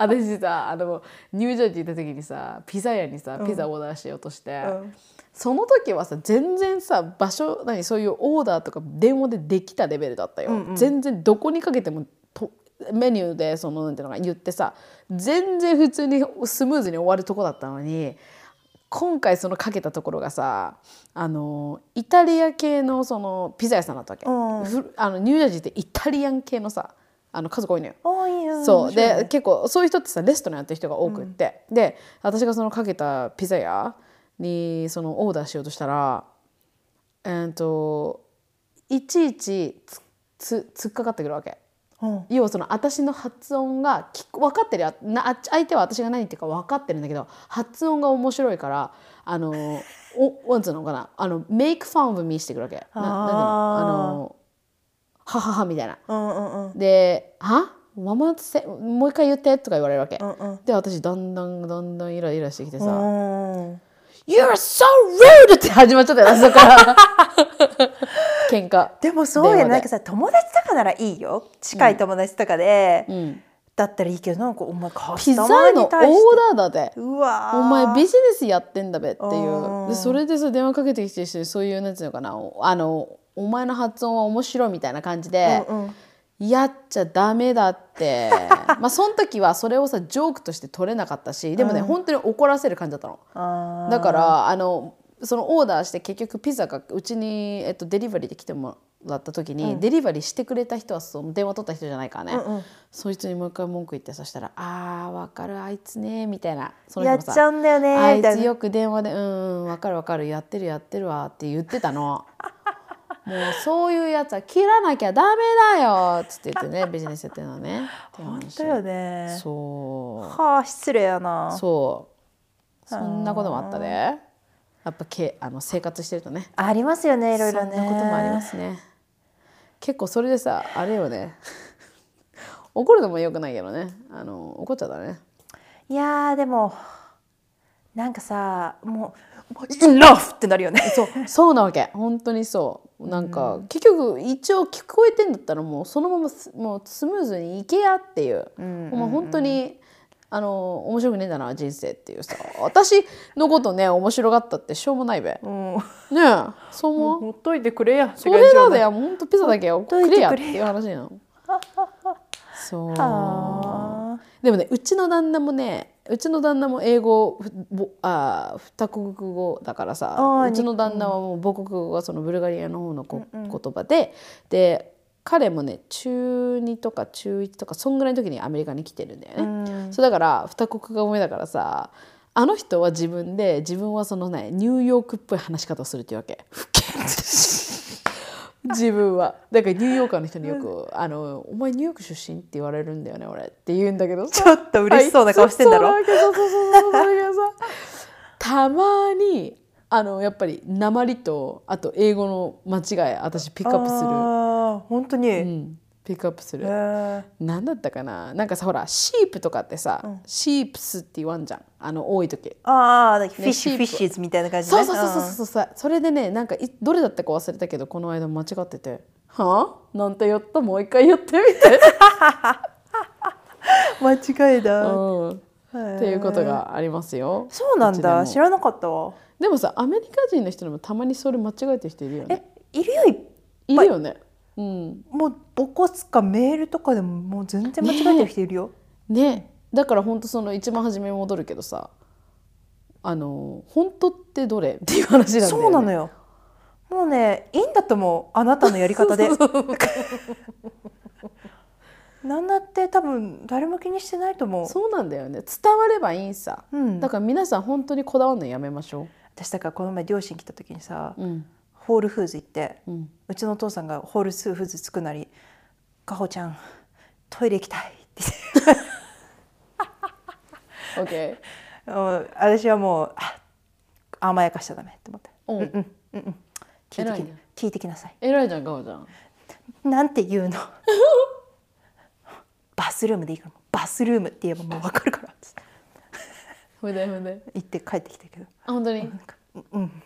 私さあのニュージャージー行った時にさピザ屋にさピザオーダーしようとして、うん。その時はさ全然さ場所何そういうオーダーとか電話でできたレベルだったよ、全然どこにかけてもとメニューでそのなんていうのか言ってさ全然普通にスムーズに終わるとこだったのに今回そのかけたところがさあのイタリア系のそのピザ屋さんだったわけ、うん。ふあのニュージャージーってイタリアン系のさあの家族多いのよ。そう。で結構そういう人ってさレストランやってる人が多くって、で私がそのかけたピザ屋にそのオーダーしようとしたらえー、といちいちつつ突っかかってくるわけ。うん。要はその私の発音が分かってるやなあ相手は私が何言ってるか分かってるんだけど発音が面白いからあのおなんつうのかな？あのメイクファンを見してくるわけ。ななんあのはははみたいな。うんうんうん。で「は？ママせもう一回言って」とか言われるわけ、うんうん。で私だんだんだんだんイライラしてきてさ「うん。You're so rude!」って始まっちゃったよ そこから。喧嘩。でもそうやなんかさ友達とかならいいよ。近い友達とかで、うん。だったらいいけどなんかお前カピスタマーザのオーに対してダーだぜ。うわー。お前ビジネスやってんだべっていう。うん。でそれでさ電話かけてきてる人にそういうなんていうのかな。あのお前の発音は面白いみたいな感じで、うんうんやっちゃダメだって。まあその時はそれをさジョークとして取れなかったしでもね、本当に怒らせる感じだったの。だからあのそのオーダーして結局ピザがうちに、えっと、デリバリーで来てもらった時に、デリバリーしてくれた人はその電話取った人じゃないからね、うんうん。そいつにもう一回文句言ってそしたら「あーわかるあいつね」みたいな。そのやっちゃうんだよねあいみたいな。つよく電話で「うんうんわかるわかるやってるやってるわ」って言ってたの。もうそういうやつは切らなきゃダメだよっつって言ってね ビジネスやってるのね。本話当よね。そう。はあ失礼やな。そう。そんなこともあったでやっぱけあの生活してるとね。ありますよねいろいろね。そんなこともありますね。結構それでさあれよね。怒るのもよくないけどね。あの怒っちゃったね。いやーでもなんかさもう enough ってなるよね。そうそうなわけ。本当にそう。なんか、結局一応聞こえてんだったらもうそのまますもうスムーズにいけやっていう,、もう本当にあの面白くねえんだな人生っていうさ。私のことね面白がったってしょうもないべ。ねうん。えそう思う？ほっといてくれやそれだでもうほんとピザだけをほっといくてくれれやっていう話なの。そう。あ。でもねうちの旦那もねうちの旦那も英語あ二国語だからさうちの旦那はもう母国語がそのブルガリアの方のこ、言葉でで彼もね中2とか中1とかそんぐらいの時にアメリカに来てるんだよね。そうだから二国語目だからさあの人は自分で自分はそのねニューヨークっぽい話し方をするっていうわけ。自分は。だからニューヨーカーの人によく「あのお前ニューヨーク出身?」って言われるんだよね俺って言うんだけどさ。ちょっと嬉しそうな顔してんだろ？うそうそうそうそうだけどさたまにあのやっぱり鉛とあと英語の間違い私ピックアップする、本当に、うん、ピックアップする、へー。なんだったかな？なんかさほらシープとかってさ、シープスって言わんじゃん。あの多い時。ああ、フィッシュ、フィッシュズみたいな感じね。そうそうそうそうそうそう。それでねなんかいどれだったか忘れたけどこの間間違ってて「は？あなんて言った？もう一回言ってみて」う ん間違いだ。うん、っていうことがありますよ。そうなんだ、知らなかったわ。でもさアメリカ人の人でもたまにそれ間違えてる人いるよね。え、いるよ、い。いるよねうん。もうボコスかメールとかでももう全然間違えてる人いるよ。ね。だから本当その一番初めに戻るけどさあの本当ってどれっていう話なんだよ、ね、そうなのよ。もうね、いいんだと思う、あなたのやり方で。なんだって多分誰も気にしてないと思う。そうなんだよね。伝わればいいんさ、うん。だから皆さん本当にこだわるのやめましょ私だからこの前両親来た時にさ、ううんホールフーズ行って、うん。うちのお父さんがホールフーズ着くなり「かほちゃんトイレ行きたい」って言って。私はもうあ甘やかしちゃダメって思って。うん。うんうんうん聞いてき聞聞いてきなさい。偉いじゃんかおちゃん。なんて言うの？バスルームでいいからバスルームって言えばもう分かるからつって。ほいでほいで。言って帰ってきたけど。あ本当に？うん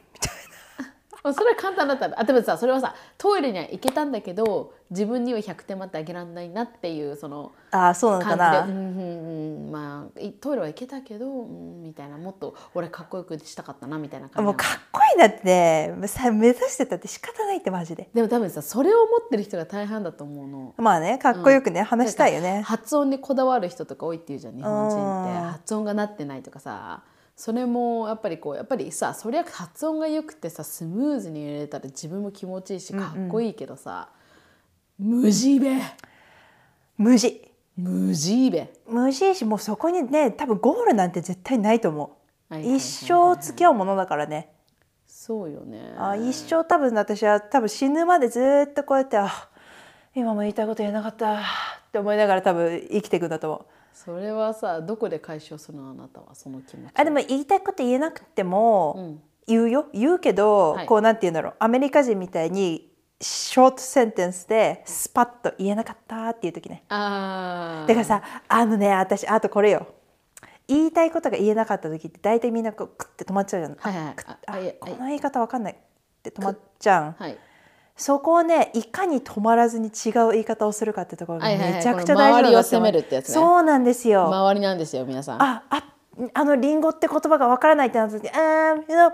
それは簡単だった。らあでもさそれはさトイレには行けたんだけど自分には100点満点あげられないなっていうそのなああそうなのかな。うんうんうん。まあいトイレは行けたけど、うん、みたいな。もっと俺かっこよくしたかったなみたいな感じもうかっこいいなって。ねさ目指してたって仕方ないってマジででも多分さそれを持ってる人が大半だと思うの。まあねかっこよくね、話したいよね。発音にこだわる人とか多いっていうじゃん日本人って。うん。発音がなってないとかさそれもやっぱりこうやっぱりさそりゃ発音が良くてさスムーズに入れたら自分も気持ちいいしかっこいいけどさ、無地べ。無地。無地べ。無地いしもうそこにね多分ゴールなんて絶対ないと思う、はいはいはいはい一生付き合うものだからね。そうよね。あ一生多分私は多分死ぬまでずっとこうやってあ今も言いたいこと言えなかったって思いながら多分生きていくんだと思うそれはさどこで解消するのあなたはその気持ちあでも言いたいこと言えなくても、うん。言うよ。言うけど、はい。こうなんて言うんだろうアメリカ人みたいにショートセンテンスでスパッと言えなかったっていう時ね。あー。だからさあのね私あとこれよ。言いたいことが言えなかった時って大体みんなこうクッて止まっちゃうじゃん、はいはい。あこの言い方わかんないって止まっちゃう。はいそこをねいかに止まらずに違う言い方をするかってところがはいはいはい。めちゃくちゃ大事なんだこの周りを責めるってやつね。そうなんですよ、周りなんですよ皆さん。あああのリンゴって言葉がわからないってなった時「あー you know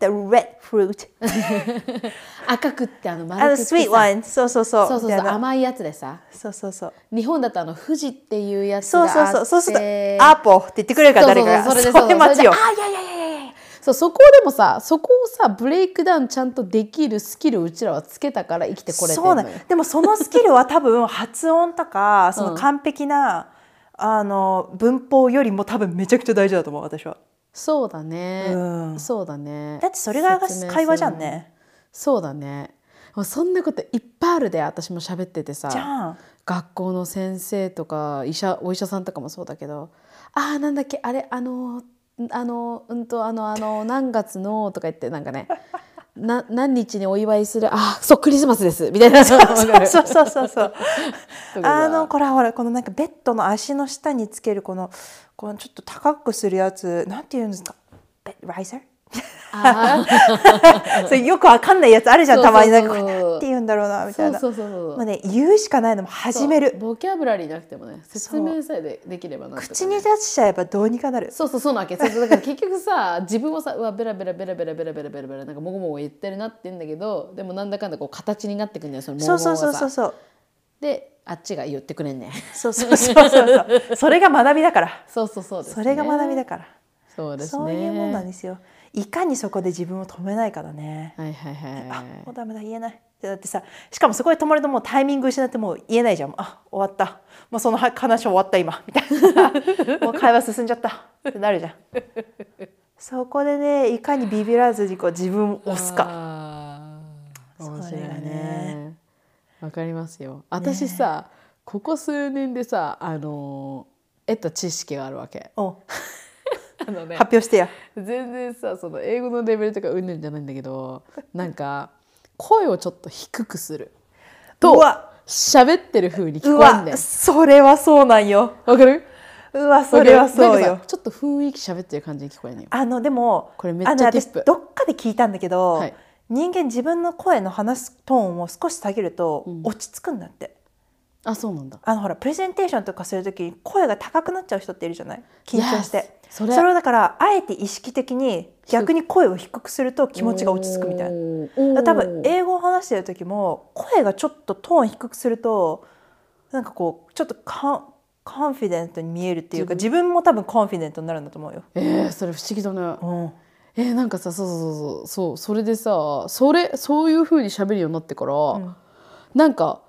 the red fruit 赤くってあの」あの丸くってさ。sweet one そうそうそう。そうそうみたいう甘いやつでさ。そうそうそう。日本だとあの富士っていうやつそうがあって。そうそうそう。すると「アポ」って言ってくれるから誰かが。そうそうそう。それでそれ待ちよそれであいやいやいやそうそこでもさそこをさブレイクダウンちゃんとできるスキルをうちらはつけたから生きてこれてるのよ。でもそのスキルは多分発音とかその完璧な、あの文法よりも多分めちゃくちゃ大事だと思う私は。そうだね、うん。そうだね。だってそれが会話じゃんね。そうだね。もうそんなこといっぱいあるで私も喋っててさ。じゃん。学校の先生とか医者お医者さんとかもそうだけど「あーなんだっけあれあのあのうんとあのあの何月の」とか言ってなんかね な何日にお祝いするあそうクリスマスですみたいな。そうそうそうそうそう。あのこれほらこのなんかベッドの足の下につけるこのこのちょっと高くするやつなんて言うんですか？ベッドライザーあ それよくわかんないやつあるじゃんたまになんかこれなんて言うんだろうなみたいな。そうそうそうもうね言うしかないのも始める。ボキャブラリーなくてもね説明さえでできればなね。口に出しちゃえばどうにかなる。そうそうそうなわけ。だから結局さ自分をさうわベラベラベラベラベラベラベラベラなんかもごもご言ってるなって言うんだけどでもなんだかんだこう形になってくんだよそのもごそうもごがさそうそうそうそう。であっちが言ってくれんねん。そうそうそうそうそう。それが学びだから。そうそうそうです、ね、それが学びだから。そうですね。そういうもんなんですよいかにそこで自分を止めないからね。はいはいはい。あもうダメだ言えない。だってさしかもそこで止まるともうタイミング失ってもう言えないじゃん。あ終わった。もうその話終わった今。みたいな。もう会話進んじゃった。ってなるじゃん。そこでねいかにビビらずにこう自分を押すか。面白いそれがね。ね。わかりますよ。私さ、ここ数年でさあのー得た知識があるわけ。おあのね発表してや全然さその英語のレベルとかうんぬんじゃないんだけどなんか声をちょっと低くする。とうわ。喋ってる風に聞うこえんね。んわそれはそうなんよ。わかる？うわそれはそうよ。ちょっと雰囲気喋ってる感じに聞こえんねんあのでもこれめっちゃティップ。どっかで聞いたんだけど、はい。人間自分の声の話すトーンを少し下げると落ち着くんだって、あそうなんだ。あのほらプレゼンテーションとかする時に声が高くなっちゃう人っているじゃない？緊張して、Yes それ。をだからあえて意識的に逆に声を低くすると気持ちが落ち着くみたいな。な多分英語を話してる時も声がちょっとトーン低くするとなんかこうちょっとカンコンフィデントに見えるっていうか自分。も多分コンフィデントになるんだと思うよ。えー、それ不思議だね。うん。えー、なんかさそうそうそうそう。そうそれでさそれそういう風に喋るようになってから、なんか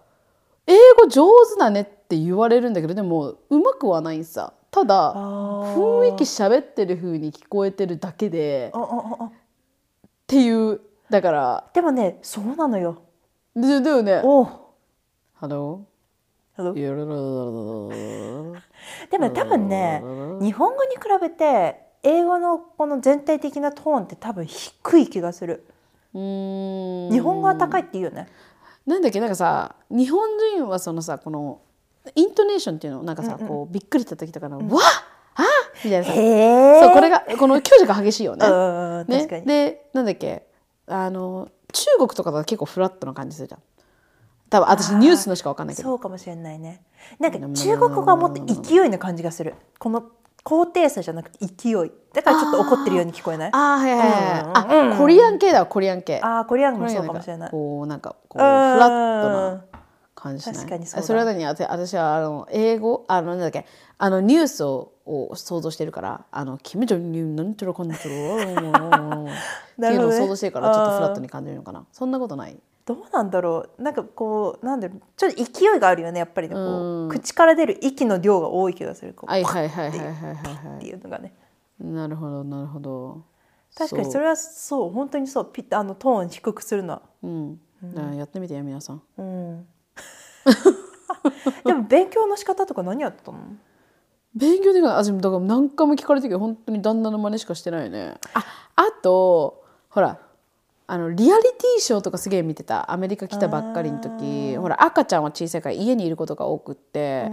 英語上手だねって言われるんだけどでもうまくはないんさ。ただ雰囲気喋ってる風に聞こえてるだけでっていうだから。でもねそうなのよ。でだよね。おう。ハローでも多分ね日本語に比べて英語のこの全体的なトーンって多分低い気がする。日日本語は高いって言うよねなんだっけなんかさ日本人はそのさこのイントネーションっていうのなんかさ、こうびっくりした時とかの「わっあみたいなさそうこれがこの強弱が激しいよね。うんね？でなんだっけあの中国とかだと結構フラットな感じするじゃん。多分私ニュースのしかわかんないけど。そうかもしれないね。なんか中国語はもっと勢いの感じがする。この高低差じゃなくて勢い。だからちょっと怒ってるように聞こえない？ああーはいはいはい、うん。うん。あコリアン系だわコリアン系。あーコリアンもそうかもしれない。こうなんかこうフラットな感じ。確かにそうだ。それは何？あて私はあの英語？あのなんだっけ？あのニュースをを想像してるから。あのキム・ジョンになんちゃらかんちゃらっていうのを想像してるからちょっとフラットに感じるのかな。そんなことない。どうなんだろう。なんかこうなんだろう。ちょっと勢いがあるよねやっぱりねこう、うん。口から出る息の量が多い気がするこうはいパはいはいはい。ッはいはいってはいうのがね。い。なるほどなるほど。う確かにそれはそう本当にそうピッあのトーン低くするの。はうん。だからやってみてよ皆さん。うん。でも勉強の仕方とか何やったの？勉強でか私もだから何回も聞かれてるけど本当に旦那の真似しかしてないよね。あ。あとほらあのリアリティショーとかすげえ見てた。アメリカ来たばっかりの時。ほら赤ちゃんは小さいから家にいることが多くって、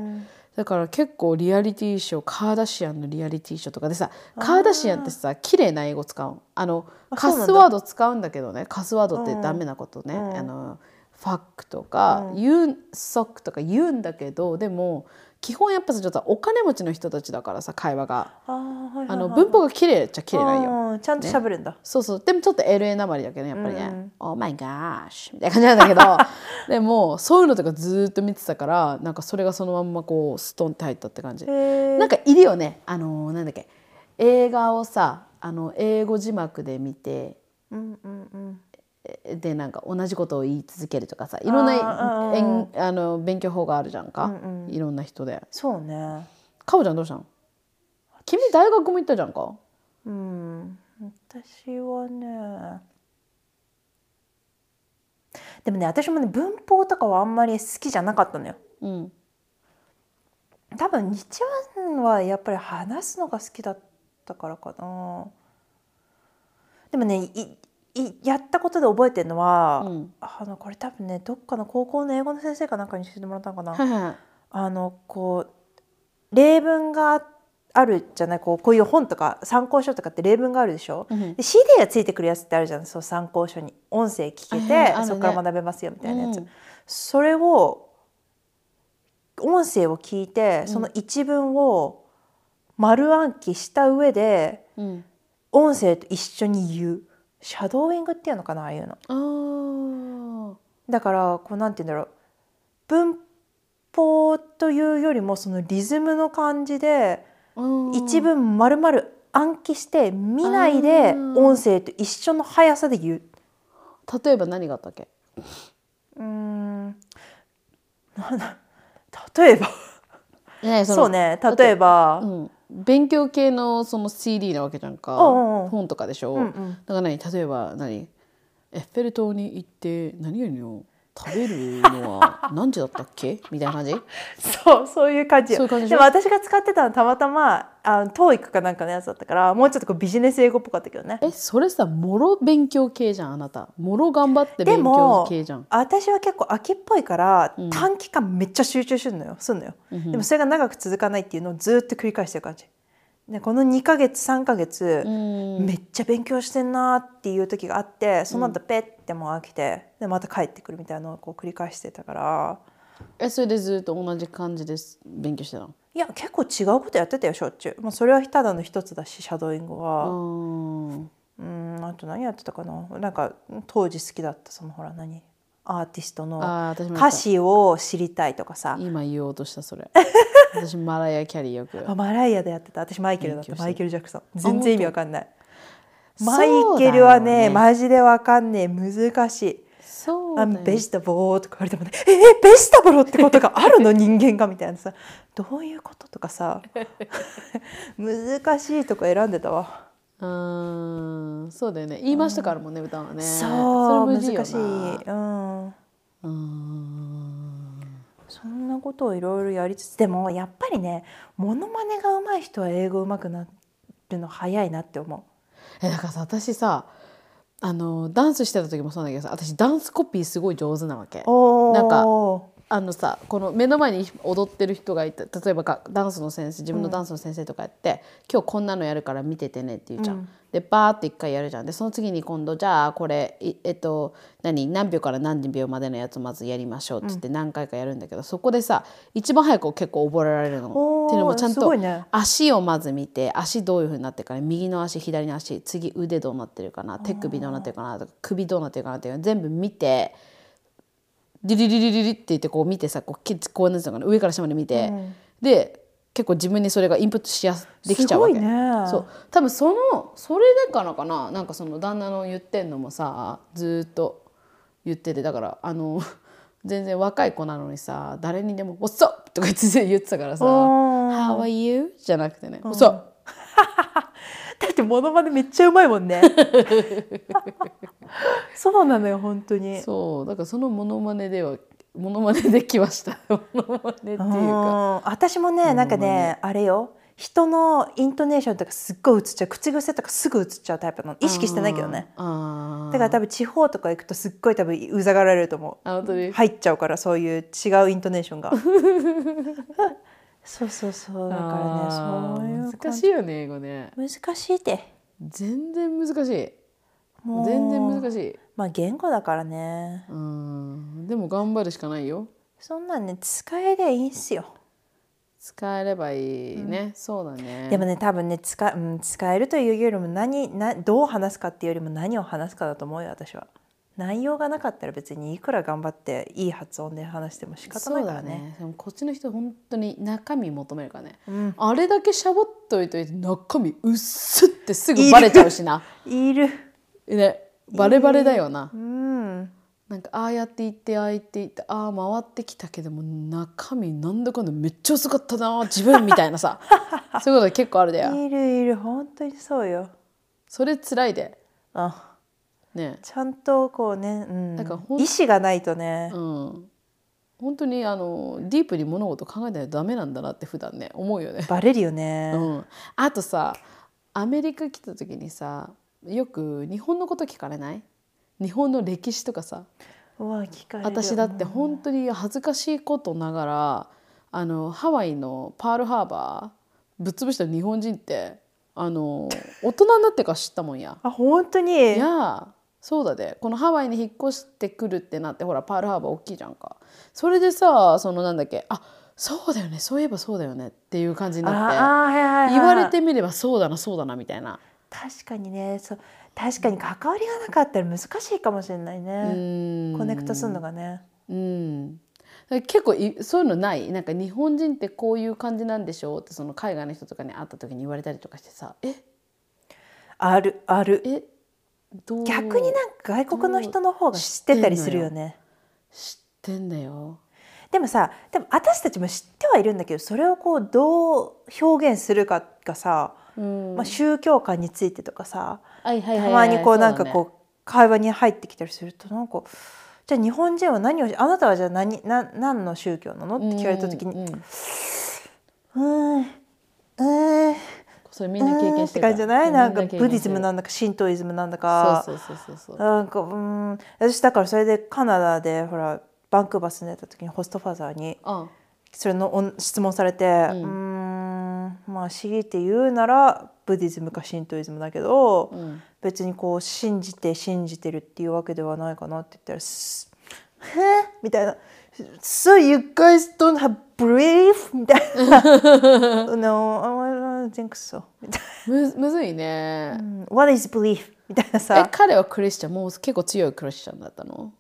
だから結構リアリティショーカーダシアンのリアリティショーとかでさカーダシアンってさ綺麗な英語使うあのカスワード使うんだけどね。カスワードってダメなことね、あのファックとか、ユンソックとか言うんだけどでも基本やっぱさちょっとお金持ちの人たちだからさ会話が。あーはいあの文法が綺麗っちゃ綺麗なんよ。うんちゃんと喋るんだ、そうそう。でもちょっと LA なまりだけどねやっぱりね「Oh my gosh」みたいな感じなんだけど。でもそういうのとかずーっと見てたからなんかそれがそのまんまこうストンって入ったって感じ。なんかいるよね。あのなんだっけ。映画をさあの英語字幕で見てうんうんうん。えでなんか同じことを言い続けるとかさいろんなえんあの勉強法があるじゃんか、うんいろんな人で。そうね。かおちゃんどうしたの君大学も行ったじゃんか。うん私はね。でもね私もね文法とかはあんまり好きじゃなかったのよ。うん。多分日湾はやっぱり話すのが好きだったからかな。でもねやったことで覚えてるのは、うん。あのこれ多分ねどっかの高校の英語の先生かなんかに教えてもらったのかな、はいは。いはいあのこう例文があるじゃないこうこういう本とか参考書とかって例文があるでしょ、うん。で CD がついてくるやつってあるじゃんそう参考書に音声聞けて、ね。そこから学べますよみたいなやつ、うん。それを音声を聞いてその一文を丸暗記した上でうん。音声と一緒に言うシャドーイングっていうのかなああいうの。だからこうなんて言うんだろう。文法というよりもそのリズムの感じでうん。一文丸々暗記して見ないでうん音声と一緒の速さで言う。例えば何があったっけ？うーん。なんだ。例えば。ねそうね。例えば、うん、勉強系のその CD なわけじゃんか、本とかでしょ、うんうん。だから何？例えば何？エッフェル塔に行って何々を食べるのは何時だったっけ？みたいな感じ？そうそういう感じ。でも私が使ってたのたまたまあの TOEIC かなんかのやつだったからもうちょっとこうビジネス英語っぽかったけどね。えそれさもろ勉強系じゃんあなた。もろ頑張ってで勉強も系じゃん。私は結構秋っぽいから短期間めっちゃ集中するのよ。すんのよ、でもそれが長く続かないっていうのをずっと繰り返してる感じでこの2ヶ月3ヶ月、うん。めっちゃ勉強してんなっていう時があってその後ペッてもう飽きてでまた帰ってくるみたいなのをこう繰り返してたから。えそれでずっと同じ感じです勉強してたの？いや結構違うことやってたよしょっちゅう、まあ、それはただの一つだしシャドーイングは。うんうんあと何やってたかな？なんか当時好きだったそのほら何？アーティストの歌詞を知りたいとかさ。今言おうとしたそれ。私マライア・キャリーよく。あマライアでやってた。私マイケルだった。マイケル・ジャクソン。全然意味わかんない。当？マイケルはねね。マジでわかんねえ。難しい。そうあベジタボーとか言われてもねえー、ベジタブルってことがあるの？人間がみたいなさ。どういうこと？とかさ。難しいとこ選んでたわうーん。そうだよね。言いましたからもんね歌はね。そうれむずよな。難しい。うん。うーん。そんなことをいろいろやりつつでもやっぱりねモノマネが上手い人は英語上手くなるの早いなって思えだからさ私さあのダンスしてた時もそうなんだけどさ私ダンスコピーすごい上手なわけ。なんかあのさこの目の前に踊ってる人がいて例えばがダンスの先生自分のダンスの先生とかやって、今日こんなのやるから見ててねって言うじゃん。でバーって一回やるじゃん。でその次に今度じゃあこれいえっと何何秒から何秒までのやつまずやりましょうって言って何回かやるんだけど、そこでさ一番早く結構覚えられるの。っていうのもちゃんと足をまず見て足どういうふうになってるかね右の足左の足次腕どうなってるかな。手首どうなってるかなとか首どうなってるかなっていうの全部見てリリリリリリって言ってこう見てさこうこうなんていうのかな上から下まで見て、で結構自分にそれがインプットしやすできちゃうわけねそう多分そのそれでかなかななんかその旦那の言ってんのもさずっと言っててだからあの全然若い子なのにさ誰にでも「What's up?」とか言って言ってたからさ「How are you?」じゃなくてね「What's up?」だってモノマネめっちゃうまいもんね。そうなのよ本当に。そうだからそのモノマネではモノマネできました。モノマネっていうか。うん私もねなんかねあれよ人のイントネーションとかすっごい映っちゃう。口癖とかすぐ映っちゃうタイプなの。意識してないけどね。だから多分地方とか行くとすっごい多分うざがられると思う。入っちゃうからそういう違うイントネーションが そうそうそう。だからねそう難しいよね英語ね。難しいって。全然難しい。もう全然難しい。まあ言語だからね。うん。でも頑張るしかないよ。そんなんね使えりゃいいんすよ。使えればいいね、そうだね。でもね多分ね使,、うん、使えるというよりも何などう話すかっていうよりも何を話すかだと思うよ私は内容がなかったら別にいくら頑張っていい発音で話しても仕方ないからね。そうだね。でもこっちの人本当に中身求めるからね、うん。あれだけしゃぼっといといて中身うっすってすぐバレちゃうしな。いる。ねバレバレだよな、うん。なんかああやって言ってああ言って言ってああ回ってきたけども中身なんだかんだめっちゃ薄かったな自分みたいなさ。そういうこと結構あるだよ。いるいる。本当にそうよ。それ辛いで。あね。ちゃんとこうね、うん、だからほん意志がないとね、うん。本当にあのディープに物事考えないとダメなんだなって普段ね思うよね。バレるよね、うん、あとさアメリカ来た時にさよく日本のこと聞かれない？日本の歴史とかさ。うわ聞か私だって本当に恥ずかしいことながらあのハワイのパールハーバーぶっ潰した日本人ってあの大人になってから知ったもんや。あ本当に？いやそうだでこのハワイに引っ越してくるってなってほらパールハーバー大きいじゃんか。それでさそのなんだっけあそうだよね。そういえばそうだよねっていう感じになってああはいはいはい言われてみればそうだなそうだなみたいな。確かにね。そう確かに関わりがなかったら難しいかもしれないうね、ん。コネクトするのがね。うん。結構いそういうのない？なんか日本人ってこういう感じなんでしょうってその海外の人とかに会った時に言われたりとかしてさえ？あるある。え？逆になんか外国の人の方が知ってたりするよね。知ってんだよ。でもさでも私たちも知ってはいるんだけどそれをこうどう表現するかがさ、うん。まあ、宗教観についてとかさはいはいはいたまにこうなんかこう会話に入ってきたりするとなんかじゃあ日本人は何をあなたはじゃあ何な何の宗教なの？って聞かれた時にうんうん。うーんうーんそれみんな経験してって感じじゃない？なんかブディズムなんだか神道イズムなんだか。そうそうそうそうなんかうん。私だからそれでカナダでほらバンクーバー住んでた時にホストファザーにあそれの質問されてうーん。まあ強いて言うならブディズムか神道イズムだけど、うん。別にこう信じて信じてるっていうわけではないかなって言ったらす「へえ?」みたいな「So you guys don't have belief?」みたいな「No, I don't think so」みたいむむずいね、な「What is belief?」みたいなえさ彼はクリスチャンもう結構強いクリスチャンだったの？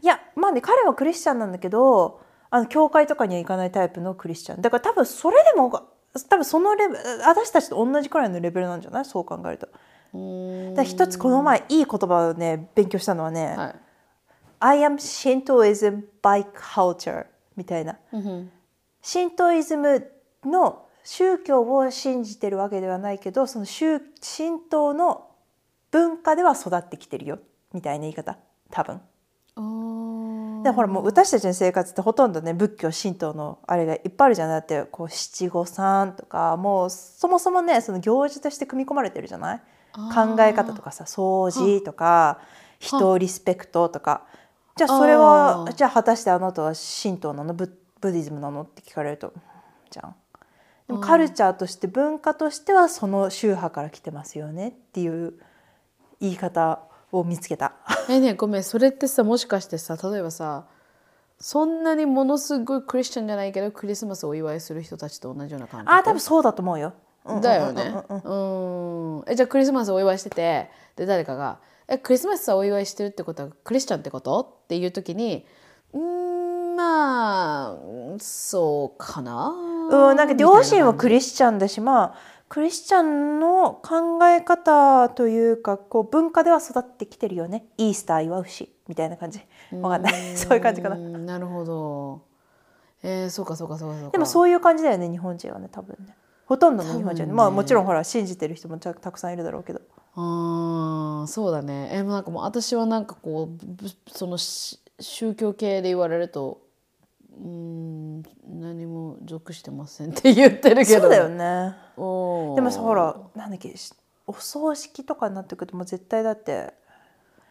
いやまあね彼はクリスチャンなんだけどあの教会とかには行かないタイプのクリスチャン。だから多分それでも多分そのレベル私たちと同じくらいのレベルなんじゃない？そう考えると。だ一つこの前いい言葉をね勉強したのはね、はい。I am Shintoism by culture みたいな。うんシントイズムの宗教を信じてるわけではないけどその宗神道の文化では育ってきてるよみたいな言い方。多分。あでほらもう私たちの生活ってほとんどね仏教神道のあれがいっぱいあるじゃんだってこう七五三とかもうそもそもねその行事として組み込まれてるじゃない？考え方とかさ掃除とか人をリスペクトとか。じゃあそれはじゃあ果たしてあなたは神道なの？ブブディズムなの？って聞かれるとじゃん。でもカルチャーとして文化としてはその宗派から来てますよねっていう言い方を見つけた。えねごめんそれってさもしかしてさ例えばさそんなにものすごいクリスチャンじゃないけどクリスマスをお祝いする人たちと同じような感覚？あ多分そうだと思うよ。うんだよね。うん。えじゃあクリスマスお祝いしててで誰かが「えクリスマスさお祝いしてるってことはクリスチャンってこと?」っていう時に「うんまあそうかな」うん、なんか両親はクリリスチャンだしまあクリスチャンの考え方というかこう文化では育ってきてるよね。イースター祝うしみたいな感じ。わかんない。そういう感じかな。なるほど。えー、そうかそうかそうかそうか。でもそういう感じだよね日本人はね多分ね。ほとんどの日本人。はねまあもちろんほら信じてる人もたたくさんいるだろうけど。あーそうだね。えなんかもう私はなんかこうぶそのし宗教系で言われるとうーん何も属してませんって言ってるけどそうだよね。でもさほらなんだっけしお葬式とかになってくるともう絶対だって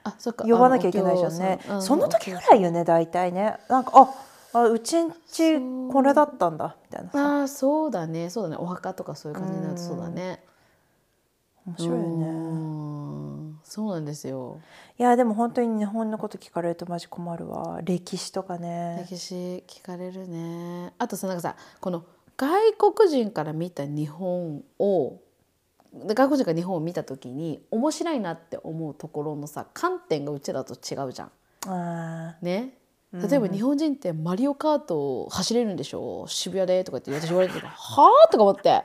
あそっか。呼ばなきゃいけないじゃんね。あのお経さん。その時ぐらいよね大体ね。なんかああうちんちこれだったんだみたいなさ。あーそうだね。そうだね。お墓とかそういう感じになるとそうだね。面白いようねんそうなんですよ。いやでも本当に日本のこと聞かれるとマジ困るわ。歴史とかね。歴史聞かれるね。あとさなんかさこの外国人から見た日本をで外国人が日本を見た時に面白いなって思うところのさ観点がうちらと違うじゃん。あね。例えば日本人ってマリオカート走れるんでしょ？渋谷でとかって私言われてたはあとか思って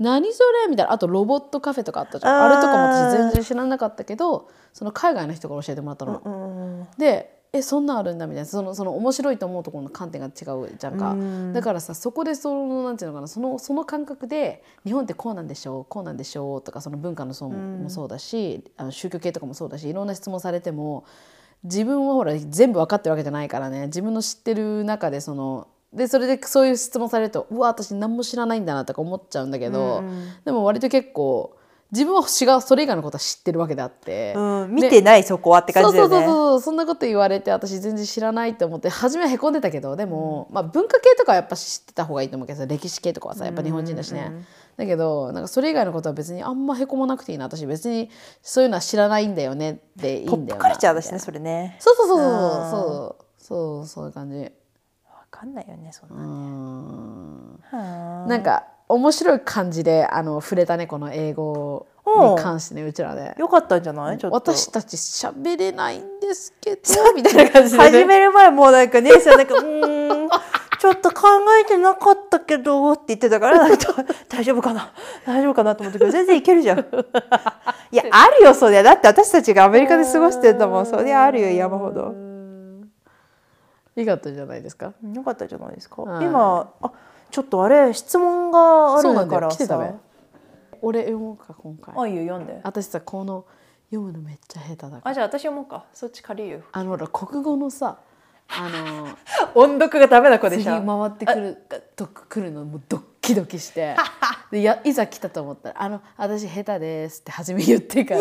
何それ？みたいな。あとロボットカフェとかあったじゃん。あれとかも私全然知らなかったけどその海外の人から教えてもらったの。ーうんでえそんなんあるんだみたいな。そのその面白いと思うところの観点が違うじゃんか、うん。だからさそこでそのなんていうのかなそのその感覚で日本ってこうなんでしょう？こうなんでしょう？とかその文化のそうもそうだし、あの宗教系とかもそうだしいろんな質問されても自分はほら全部分かってるわけじゃないからね。自分の知ってる中でそのでそれでそういう質問されるとうわ私何も知らないんだなとか思っちゃうんだけど、でも割と結構自分は違うそれ以外のことは知ってるわけであって。うん、見てないそこはって感じだよね。そうそうそうそうそんなこと言われて私全然知らないって思って初めはへこんでたけどでも、まあ、文化系とかはやっぱ知ってた方がいいと思うけどさ歴史系とかはさやっぱ日本人だしね、だけどなんかそれ以外のことは別にあんまへこまなくていいな私別にそういうのは知らないんだよねでいいポップんだよなカルチャーだしねそれね。そうそうそうそう。そうそうそういう感じ。わかんないよねそんうな、ん。はあ。なんか面白い感じであの触れたねこの英語に関してねうちらねよかったんじゃない？ちょっと。私たち喋れないんですけど みたいな感じで、ね、始める前もうなんか姉さんなんか「うーんちょっと考えてなかったけど」って言ってたからなんか 大丈夫かな？大丈夫かなと思ったけど全然いけるじゃん。いやあるよそりゃ。だって私たちがアメリカで過ごしてんだもん。そりゃあるよ山ほど。いいかったじゃないですか。よかったじゃないですか。はい今あちょっとあれ質問があるからさ。俺読もうか今回。あいいよ読んで。私さこの読むのめっちゃ下手だから。あじゃあ私読もうかそっち借りるよ。あのほら国語のさあの 音読がダメな子で次しょ。回ってくると来るのもうドッキドキして でやいざ来たと思ったら「あの私下手です」って初め言ってから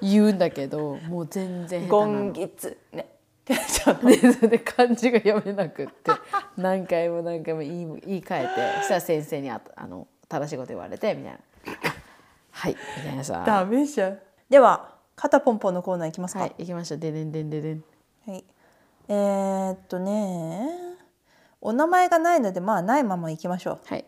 言うんだけどもう全然下手なの。今月ね。ちょっとで それで漢字が読めなくって何回も何回も言い言い換えてそしたら先生にああの正しいこと言われてみたいな「はい」みたいなさダメじゃん。では肩ポンポンのコーナーいきますか。はい行きましょうででんでんででんはい。えー、っとね、お名前がないのでまあないまま行きましょう。はい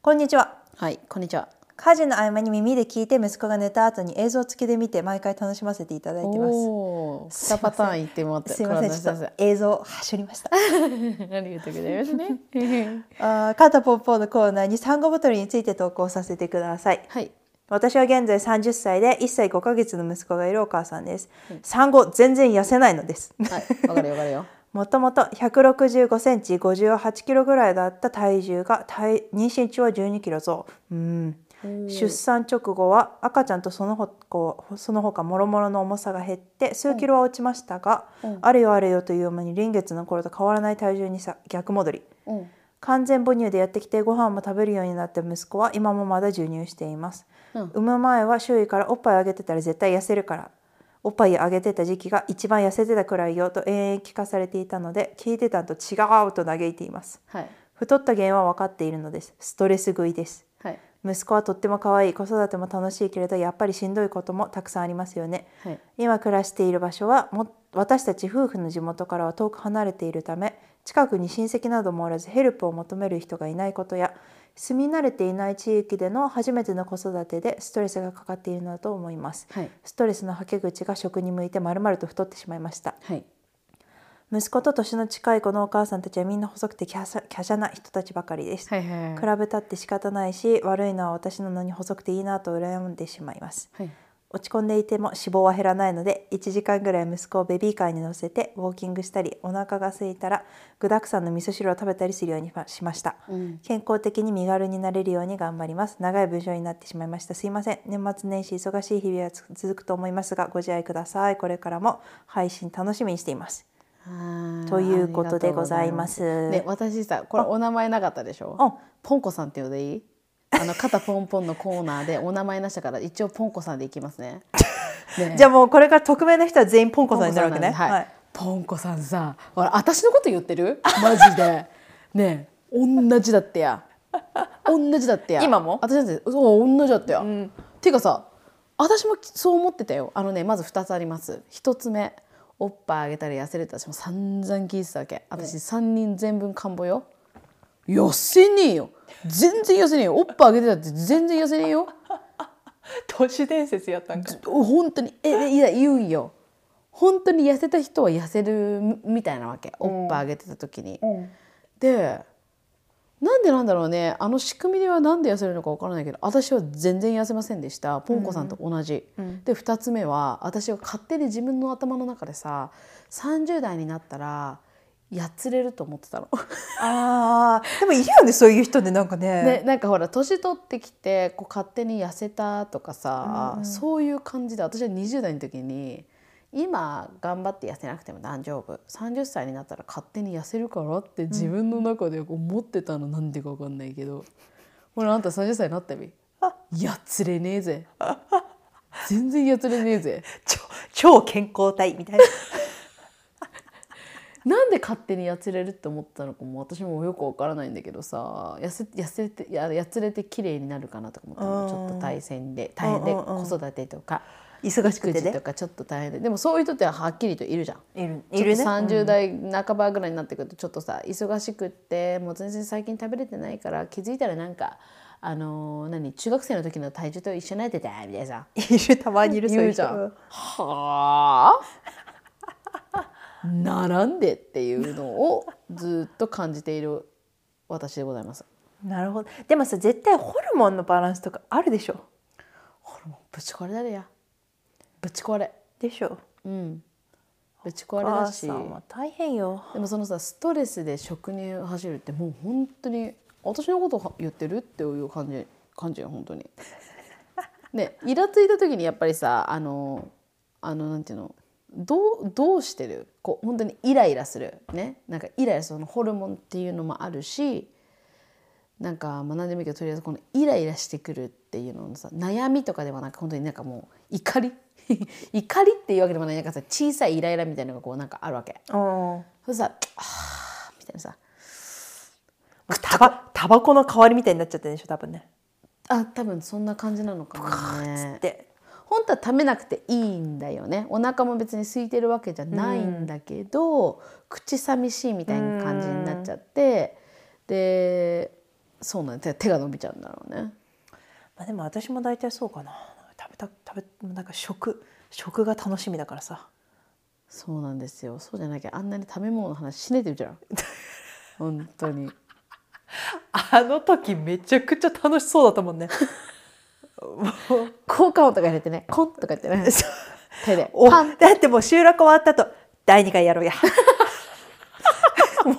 こんにちは。はいこんにちは家事の合間に耳で聞いて息子が寝た後に映像付きで見て毎回楽しませていただいてます。おお2パターン言ってもらってすいません、ちょっと映像はしょりました。ありがとうございますね あー肩ポンポンのコーナーに産後太りについて投稿させてください。はい私は現在30歳で1歳5ヶ月の息子がいるお母さんです。産後全然痩せないのです。はいわかるよわかるよ もともと165センチ58キロぐらいだった体重が体妊娠中は12キロ増うん出産直後は赤ちゃんとそのほその他もろもろの重さが減って数キロは落ちましたが、あれよあれよという間に臨月の頃と変わらない体重にさ逆戻り。うん。完全母乳でやってきてご飯も食べるようになった息子は今もまだ授乳しています。うん。産む前は周囲からおっぱいあげてたら絶対痩せるからおっぱいあげてた時期が一番痩せてたくらいよと延々聞かされていたので聞いてたんと違うと嘆いています。はい。太った原因は分かっているのです。ストレス食いです。はい息子はとっても可愛い子育ても楽しいけれどやっぱりしんどいこともたくさんありますよね。はい。今暮らしている場所はも私たち夫婦の地元からは遠く離れているため近くに親戚などもおらずヘルプを求める人がいないことや住み慣れていない地域での初めての子育てでストレスがかかっているのだと思います。はい。ストレスのはけ口が食に向いてまるまると太ってしまいました。はい息子と年の近い子のお母さんたちはみんな細くて華奢な人たちばかりです、はいはい比べたって仕方ないし悪いのは私なのに細くていいなと羨んでしまいます。はい。落ち込んでいても脂肪は減らないので1時間ぐらい息子をベビーカーに乗せてウォーキングしたりお腹が空いたら具だくさんの味噌汁を食べたりするようにしました、うん。健康的に身軽になれるように頑張ります。長い文章になってしまいました。すいません。年末年始忙しい日々はつ続くと思いますがご自愛ください。これからも配信楽しみにしていますということでございます。ね私さこれお名前なかったでしょ？あ。ポンコさんっていうのでいい？あの肩ポンポンのコーナーでお名前なしたから一応ポンコさんでいきますね。ね。じゃあもうこれから匿名の人は全員ポンコさんになるわけね。ポンコさんなん。はい。はいポンコさんさほら私のこと言ってる？マジで。ね。え同じだってや。同じだってや。今も？私なんてそう同じだってや、っていうかさ私もそう思ってたよ。あのねまず2つあります。1つ目おっぱいあげたら痩せるって私も散々聞いてたわけ。私3人全分看護よ。痩せねえよ。全然痩せねえよ。おっぱいあげてたって全然痩せねえよ。都市伝説やったんか。本当にえいや言うんよ。本当に痩せた人は痩せるみみたいなわけ。おっぱいあげてた時に。でなんでなんだろうね。あの仕組みではなんで痩せるのかわからないけど私は全然痩せませんでした。ポンコさんと同じ。で2つ目は私が勝手に自分の頭の中でさ30代になったらやつれると思ってたの。あー。でもいるよねそういう人でなんかね。ね、なんかほら年取ってきてこう勝手に痩せたとかさ、そういう感じで私は20代の時に今頑張って痩せなくても大丈夫。30歳になったら勝手に痩せるからって自分の中で思ってたのなんでか分かんないけど。ほらあんた30歳になったび。やつれねえぜ。全然やつれねえぜ。超超健康体みたいな。なんで勝手にやつれるって思ったのかも。私もよくわからないんだけどさ。痩せ痩せてややつれて綺麗になるかなとか思ったの。ちょっと大変で大変で子育てとか忙しくて育児とね。かちょっと大変ででもそういう人ってはっきりといるじゃん。いる。いるね。30代半ばぐらいになってくるとちょっとさ忙しくってもう全然最近食べれてないから気づいたらなんかあのー何中学生の時の体重と一緒になってたみたいなさ。いる。たまにいるそういう人。言うじゃん。はあ？並んでっていうのをずっと感じている私でございます。なるほど。でもさ絶対ホルモンのバランスとかあるでしょ？ホルモンぶち壊れだれやぶち壊れ。でしょ。うん。ぶち壊れだし。さんは大変よ。でもそのさストレスで食に走るってもう本当に私のこと言ってるっていう感じ感じよ本当に。ねイラついた時にやっぱりさあのあのなんていうのどうどうしてる？こう本当にイライラする。ね。なんかイライラする。そのホルモンっていうのもあるしなんかまあ何でもいいけどとりあえずこのイライラしてくるっていうののさ悩みとかではなく本当になんかもう怒り？怒りっていうわけでもない。なんかさ小さいイライラみたいなのがこうなんかあるわけ。うん。それさ「あーみたいなさ。タバタバコの代わりみたいになっちゃってるでしょ多分ね。あ多分そんな感じなのかもね。で本当は食べなくていいんだよね。お腹も別に空いてるわけじゃないんだけど、口寂しいみたいな感じになっちゃって。でそうなん手手が伸びちゃうんだろうね。まあ、でも私も大体そうかな。食べた食べなんか食食が楽しみだからさ。そうなんですよ。そうじゃなきゃあんなに食べ物の話しねえてるじゃん。本当に。あの時めちゃくちゃ楽しそうだったもんね。効果音とか入れてね。コンとか言ってね。手で。おパン。だってもう収録終わったと第2回やろうや。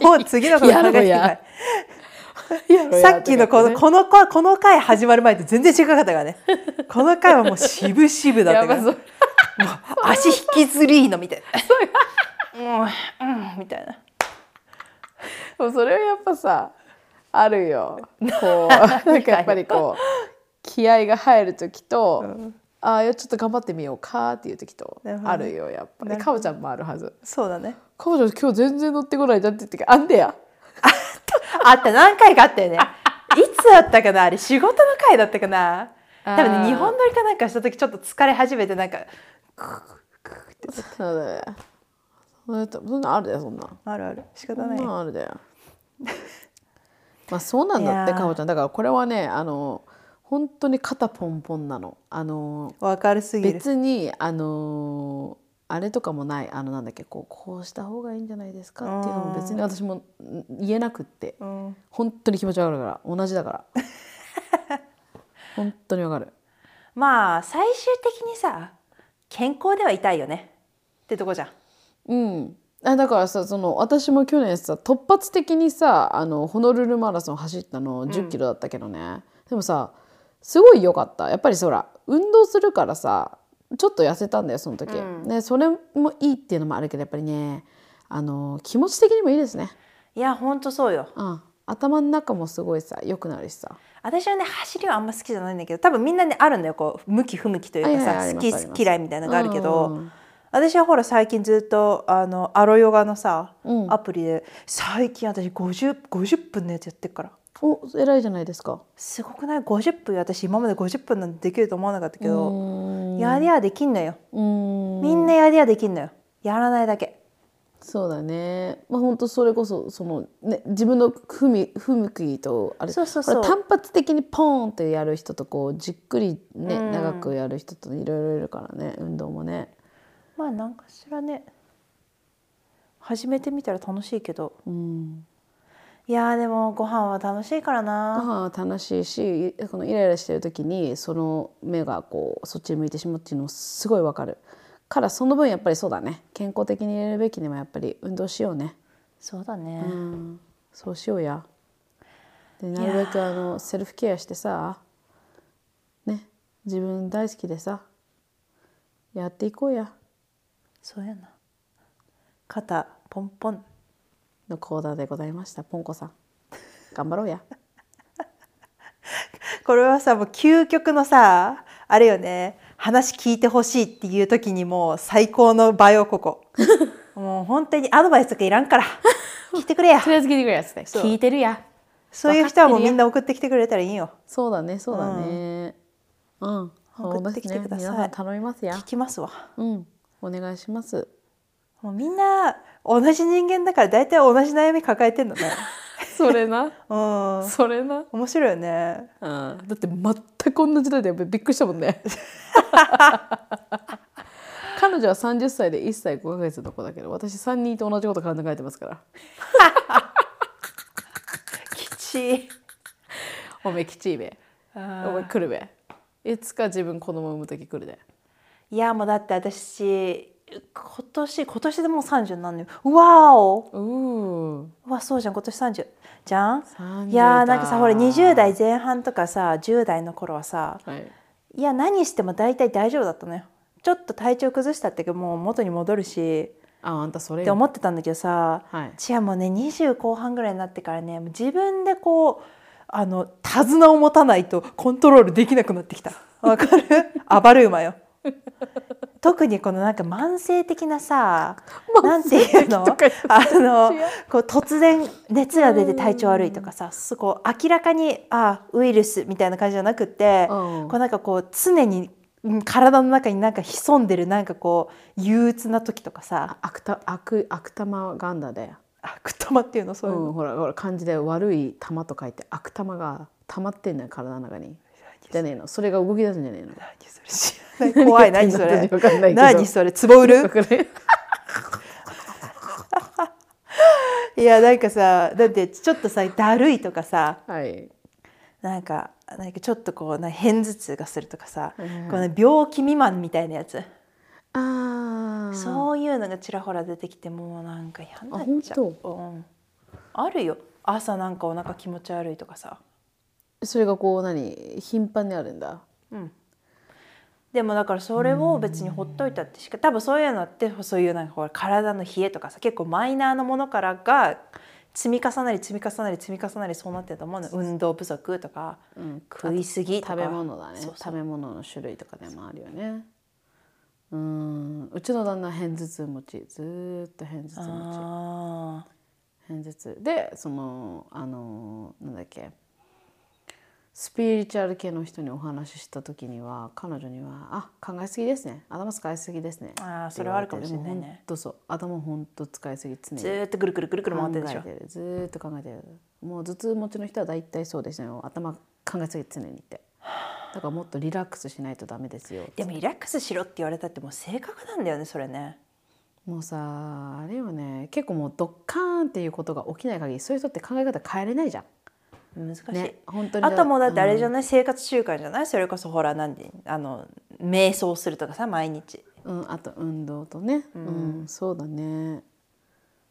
もう次のこと考えてくだやさいさっきのこの,、このここの回始まる前と全然違かったからね。この回はもう渋々だったから。やばそう。足引きずりーのみたいな。う。んうんみたいな。もうそれはやっぱさあるよ。こう なんかやっぱりこう気合が入る時と、うん。ああちょっと頑張ってみようかっていう時とあるよやっぱり。なるかぼちゃんもあるはず。そうだね。かぼちゃん今日全然乗ってこないじゃんって言ってあんでやあった何回かあったよね。いつだったかな？あれ仕事の回だったかな？多分あーね日本撮りかなんかした時ちょっと疲れ始めてなんかそうだよそれとそんなんあるだよそんなんあるある仕方ないなんあるだよまあそうなんだってかぼちゃんだからこれはねあの本当に肩ポンポンなのあのわかるすぎる別にあのあれとかもない。あのなんだっけこうこうした方がいいんじゃないですか？っていうのも別に私もん言えなくって。うん。本当に気持ちわかるから。同じだから。本当にわかる。まあ最終的にさ健康ではいたいよね。ってとこじゃん。うん。あだからさその私も去年さ突発的にさあのホノルルマラソン走ったの1 0キロだったけどね、でもさすごい良かった。やっぱりそら運動するからさちょっと痩せたんだよその時、うん。ねそれもいいっていうのもあるけどやっぱりねあの気持ち的にもいいですね、いやほんとそうよ。うん、頭の中もすごいさ良くなるしさ。私はね走りはあんま好きじゃないんだけど多分みんなねあるんだよ。こう向き不向きというかはいはい好き嫌いみたいなのがあるけど、うん。私はほら最近ずっとあのアロヨガのさ、うん。アプリで最近私 50, 50分のやつやってるからお偉いじゃないですか。すごくない？50分私今まで50分なんてできると思わなかったけうど、やりゃできんのよ。うん。みんなやりゃできんのよ。やらないだけ。そうだね。まあ本当それこそそのね自分の不み不向きとあれ。そうそうそう。単発的にポーンってやる人とこうじっくりね、うん。長くやる人といろいろいるからね運動もね。まあ何かしらね。始めてみたら楽しいけど。うん。いやーでもご飯は楽しいからごな飯は楽しいしこのイライラしてる時にその目がこうそっちに向いてしまうっていうのもすごいわかる。からその分やっぱりそうだね。健康的に入れるべきにもやっぱり運動しようね。そうだね、うん、そうしようや。でなるべくあのセルフケアしてさね自分大好きでさやっていこうや。そうやな。肩ポンポンのコーナーでございました。ポンコさん。頑張ろうや。これはさもう究極のさあれよね。話聞いてほしいっていう時にもう最高の場よここ。もう本当にアドバイスとかいらんから。聞いてくれや。とりあえず聞いてくれやつっ聞いてるや。そういう人はもうみんな送ってきてくれたらいいよ。そうだねそうだね。うん、送ってきてください。ね。皆さん頼みますや。聞きますわ。うん。お願いしますもうみんな同じ人間だから大体同じ悩み抱えてんのね。それな。うん。それな。面白いよね。うん、だって全く同じだよ。ねびっくりしたもんね。彼女は30歳で1歳5ヶ月の子だけど私3人と同じこと考えてますから。きちい。おめえきちいべ。お前来るべ。いつか自分子供産む時来るで。いやもうだって私今年今年でもう30になるのようわー。おうわそうじゃん。今年30じゃん？30いやーなんかださほら20代前半とかさ10代の頃はさはい。いや何しても大体大丈夫だったのよ。ちょっと体調崩したってもう元に戻るし。ああんたそれってよ思ってたんだけどさ、はい。違うもうね20後半ぐらいになってからね自分でこうあの手綱を持たないとコントロールできなくなってきた。わかる？暴れ馬よ 特にこのなんか慢性的なさなんていうの？あのこう突然熱が出て体調悪いとかさそこ明らかにあウイルスみたいな感じじゃなくってうん。こうなんかこう常にうん体の中になんか潜んでるなんかこう憂鬱な時とかさ。あ悪た悪悪玉がんだで、悪玉っていうの？そういうの、うん、ほらほら漢字で悪い玉と書いて悪玉が溜まってんのよ体の中にじゃね。えの。それが動き出すんじゃねえの。何それ怖い。何それ。何それ。ツボ売わる？いやなんかさだってちょっとさだるいとかさはい。なんかなんかちょっとこうな片頭痛がするとかさ、はいはいはいこの病気未満みたいなやつ、ああそういうのがちらほら出てきてもうなんか嫌になっちゃあううん、あるよ。朝なんかお腹気持ち悪いとかさそれがこう何？頻繁にあるんだ。でもだからそれを別にほっといたってしか多分そういうのってそういうなんかほら体の冷えとかさ結構マイナーなものからが積み重なり積み重なり積み重なりそうなってると思うの。運動不足とか、うん。食いすぎとか。食べ物だね。食べ物の種類とかでもあるよね。うん。うちの旦那片頭痛持ちずーっと片頭痛持ち。あ片頭痛。でそのあのなんだっけ？スピリチュアル系の人にお話しした時には彼女には「あ考えすぎですね。頭使いすぎですね」あーそれはあるかもしれないね。でもほんとそう。頭ほんと使いすぎ常にーずーっとぐるぐるぐるぐる回ってるでしょ。考えてる。ずーっと考えてる。もう頭痛持ちの人は大体そうですよ。頭考えすぎ常にって。だからもっとリラックスしないとダメですよ。でもリラックスしろって言われたってもう性格なんだよねそれね。もうさあれよね。結構もうドッカーンっていうことが起きない限りそういう人って考え方変えれないじゃん難しい、ね本当に。あともうだってあれじゃない、生活習慣じゃない？それこそほら何であの瞑想するとかさ毎日。うん、あと運動とね、うん。そうだね。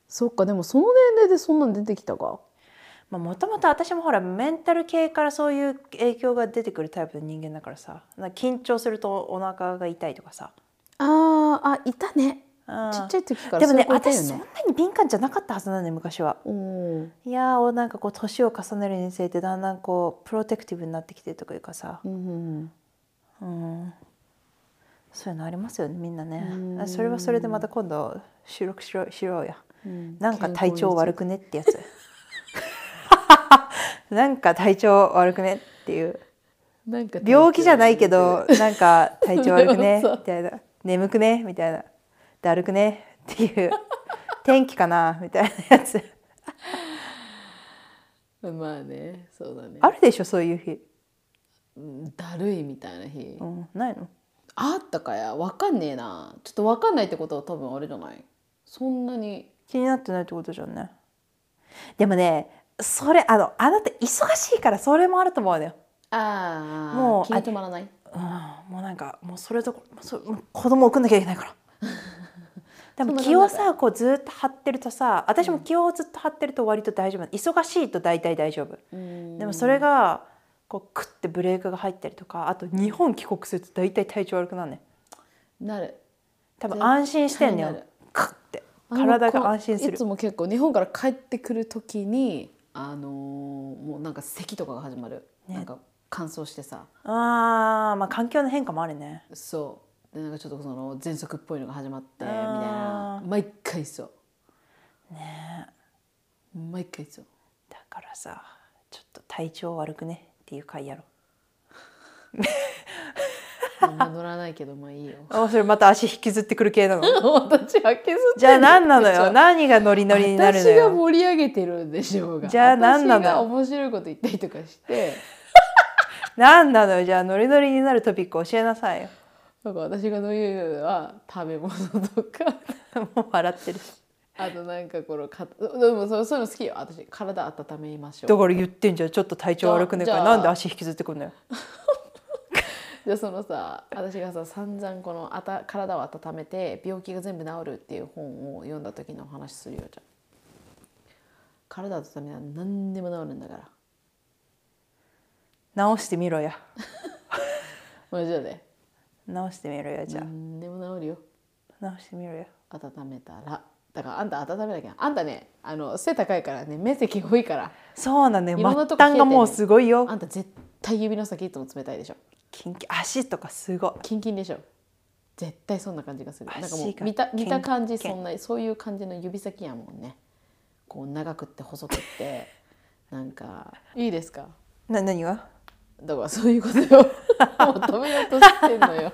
そっかでもその年齢でそんなん出てきたか？もともと私もほらメンタル系からそういう影響が出てくるタイプの人間だからさ。緊張するとお腹が痛いとかさ。あーあいたね。うんちっちゃい時からでもね私そんなに敏感じゃなかったはずなんだよ昔は。うんいやーなんかこう年を重ねるにつれてだんだんこうプロテクティブになってきてるというかさ、うんうん、そういうのありますよねみんなね。それはそれでまた今度収録しろしろうや、うん。なんか体調悪くねってやつ。なんか体調悪くねっていう。なんか病気じゃないけどなんか体調悪くね みたいな。眠くねみたいなだるくねっていう天気かなみたいなやつ。まあねそうだね。あるでしょそういう日、うんだるいみたいな日、うん、ないの？あったかや。わかんねえな。ちょっとわかんないってことは多分あれじゃない？そんなに。気になってないってことじゃんね。でもねそれあのあなた忙しいからそれもあると思うのよ、ああもう気に留まらない？うん、もうなんかもうそれともうそ子供送んなきゃいけないから でも気をさこうずっと張ってるとさ私も気をずっと張ってると割と大丈夫忙しいと大体大丈夫。うん。でもそれがこうクッてブレークが入ったりとかあと日本帰国すると大体体調悪くなるねなる。多分安心してんのよクッて。体が安心する。いつも結構日本から帰ってくる時にあのーもうなんか咳とかが始まる、なんか乾燥してさ。あーまあ環境の変化もあるね。そうでなんかちょっとその喘息っぽいのが始まってみたいあな。毎回そう。ね毎回そう。だからさちょっと体調悪くね？っていう回やろま乗らないけどまあいいよ。あそれまた足引きずってくる系なの？私は削ってじゃあ何なのよ？何がノリノリになるの私がよ盛り上げてるんでしょうが。じゃあ何なの？私が面白いこと言ったりとかして。何なのよ？じゃあノリノリになるトピック教えなさいよなんか私が言うのは食べ物とかもう笑ってる。あとなんかこのかでもそうそういうの好き。よ私体温めましょう。だから言ってんじゃん。ちょっと体調悪くねえから。じゃあなんで足引きずってくんのよ。じゃあそのさ私がさ散々このあた体を温めて病気が全部治るっていう本を読んだ時のお話するよじゃあ。体温めたら何でも治るんだから。直してみろや。マジで直してみろやじゃ何でも治るよ。あ直してみろや温めたら。だからあんた温めなきゃ。あんたねあの背高いからね面積多いから。そうなんだよ。いろんなと末端がもうすごいよ。あんた絶対指の先いつも冷たいでしょ。キンキン。足とかすごい。キンキンでしょ。絶対そんな感じがする。なんかもう見た見た感じそんなそういう感じの指先やもんね。こう長くって細くって。なんかいいですか？な何が？だからそういうことよ。求めようとしてんのよ。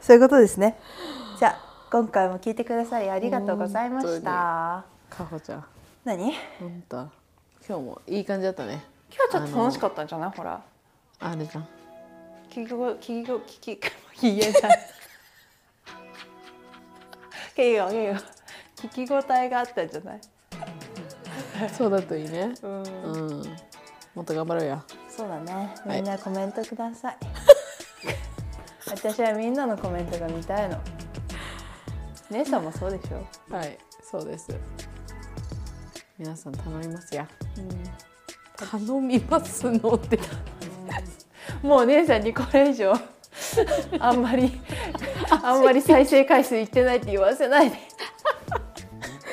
そういうことですね。じゃあ今回も聞いてくださりありがとうございまし本たかほちゃん。何？本当。今日もいい感じだったね。今日ちょっと楽しかったんじゃない？ほら。あれじゃん。聞きご聞きご聞き言えない聞きご聞き応えがあったんじゃないそうだといいねうんうんもっと頑張ろうや。そうだね。はい。みんなコメントください、私はみんなのコメントが見たいの。姉さんもそうでしょ？はいそうです。皆さん頼みますや、頼みますのってもう姉さんにこれ以上あんまりあんまり再生回数いってないって言わせないで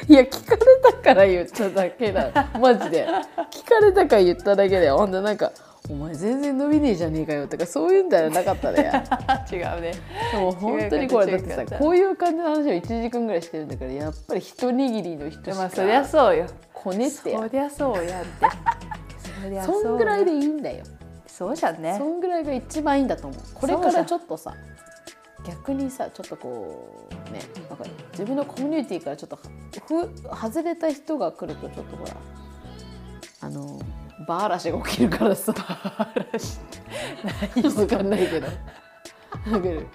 いや聞かれたから言っただけだ。マジで。聞かれたから言っただけだよ。ほんとなんか「お前全然伸びねえじゃねえかよ」とかそういうんじゃなかったね 違うね。もう本当にこれだってさこういう感じの話を1時間ぐらいしてるんだからやっぱり一握りの人しか。まあそりゃそうよ。こねってや。そりゃそうやって。そりゃそうそんぐらいでいいんだよ。そうじゃんね。そんぐらいが一番いいんだと思う。これからちょっとさ逆にさちょっとこうねなんか自分のコミュニティからちょっとふ外れた人が来るとちょっとほらあのバーラシが起きるからさ。バーラシ。ってわかんないけど。わかる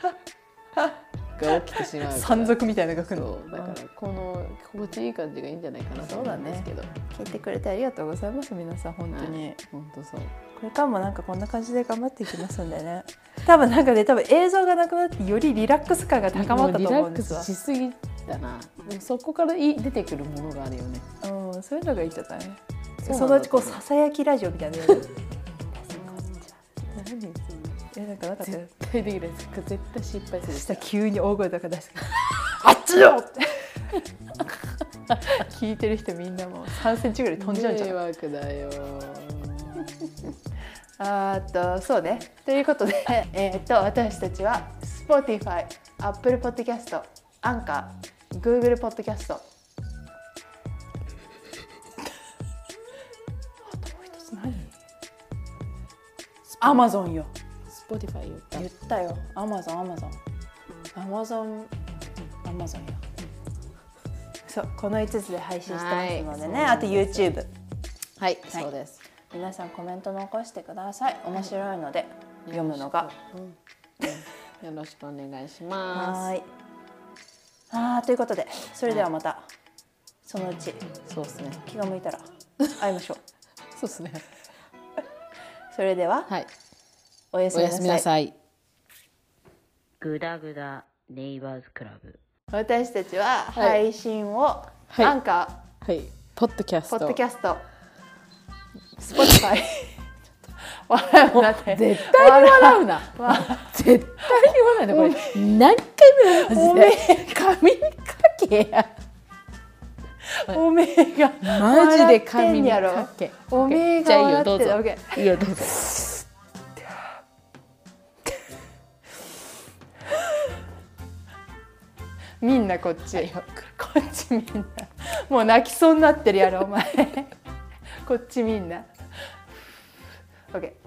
が起きてしまう山賊みたいなのが来るの。だからこの心地いい感じがいいんじゃないかなと思うんですけど、聞いてくれてありがとうございます皆さん本当に、はい。本当そうこれからもなんかこんな感じで頑張っていきますんでね。多分なんかね多分映像がなくなってよりリラックス感が高まったと思うんですわ。もうリラックスしすぎだな。でもそこからい出てくるものがあるよね。うんそういうのがいいんじゃない？そのう。ちこうささやきラジオみたいな。のやる何えなんかなかった？よ絶対できない絶対失敗するそし。たら急に大声とか出して「あっちよ!」って。聞いてる人みんなもう3センチぐらい飛んじゃうんじゃない？迷惑だよ あとそうねということで、え、っと私たちは Spotify、Apple Podcast、Anchor、Google Podcast。あともう一つ何？アマゾンよ。Spotify 言った。言ったよ。 Amazon、Amazon。Amazon、Amazon よ。そうこの5つで配信してますのでね、あと YouTube。はい、そうです。皆さんコメント残してください。面白いので読むのが。うん。うんよろしくお願いします。はーい。あーということでそれではまたそのうち。そうですね。気が向いたら 会いましょう。そうですね。それでははい。おやすみなさい。おやすみなさい。グダグダネイバーズクラブ。私たちははい。配信を、はい。アンカはい。ポッドキャーポスト。ッドキャスト Spotify 笑うなって絶対に笑うな。絶対に笑うな。これ何回目の話で？髪にかけや。おめえがマジで髪かけ。おめえじゃがあいいよどうぞ。いいよどうぞ。みんなこっち。こっちみんな。もう泣きそうになってるやろお前。こっちみんな OK はい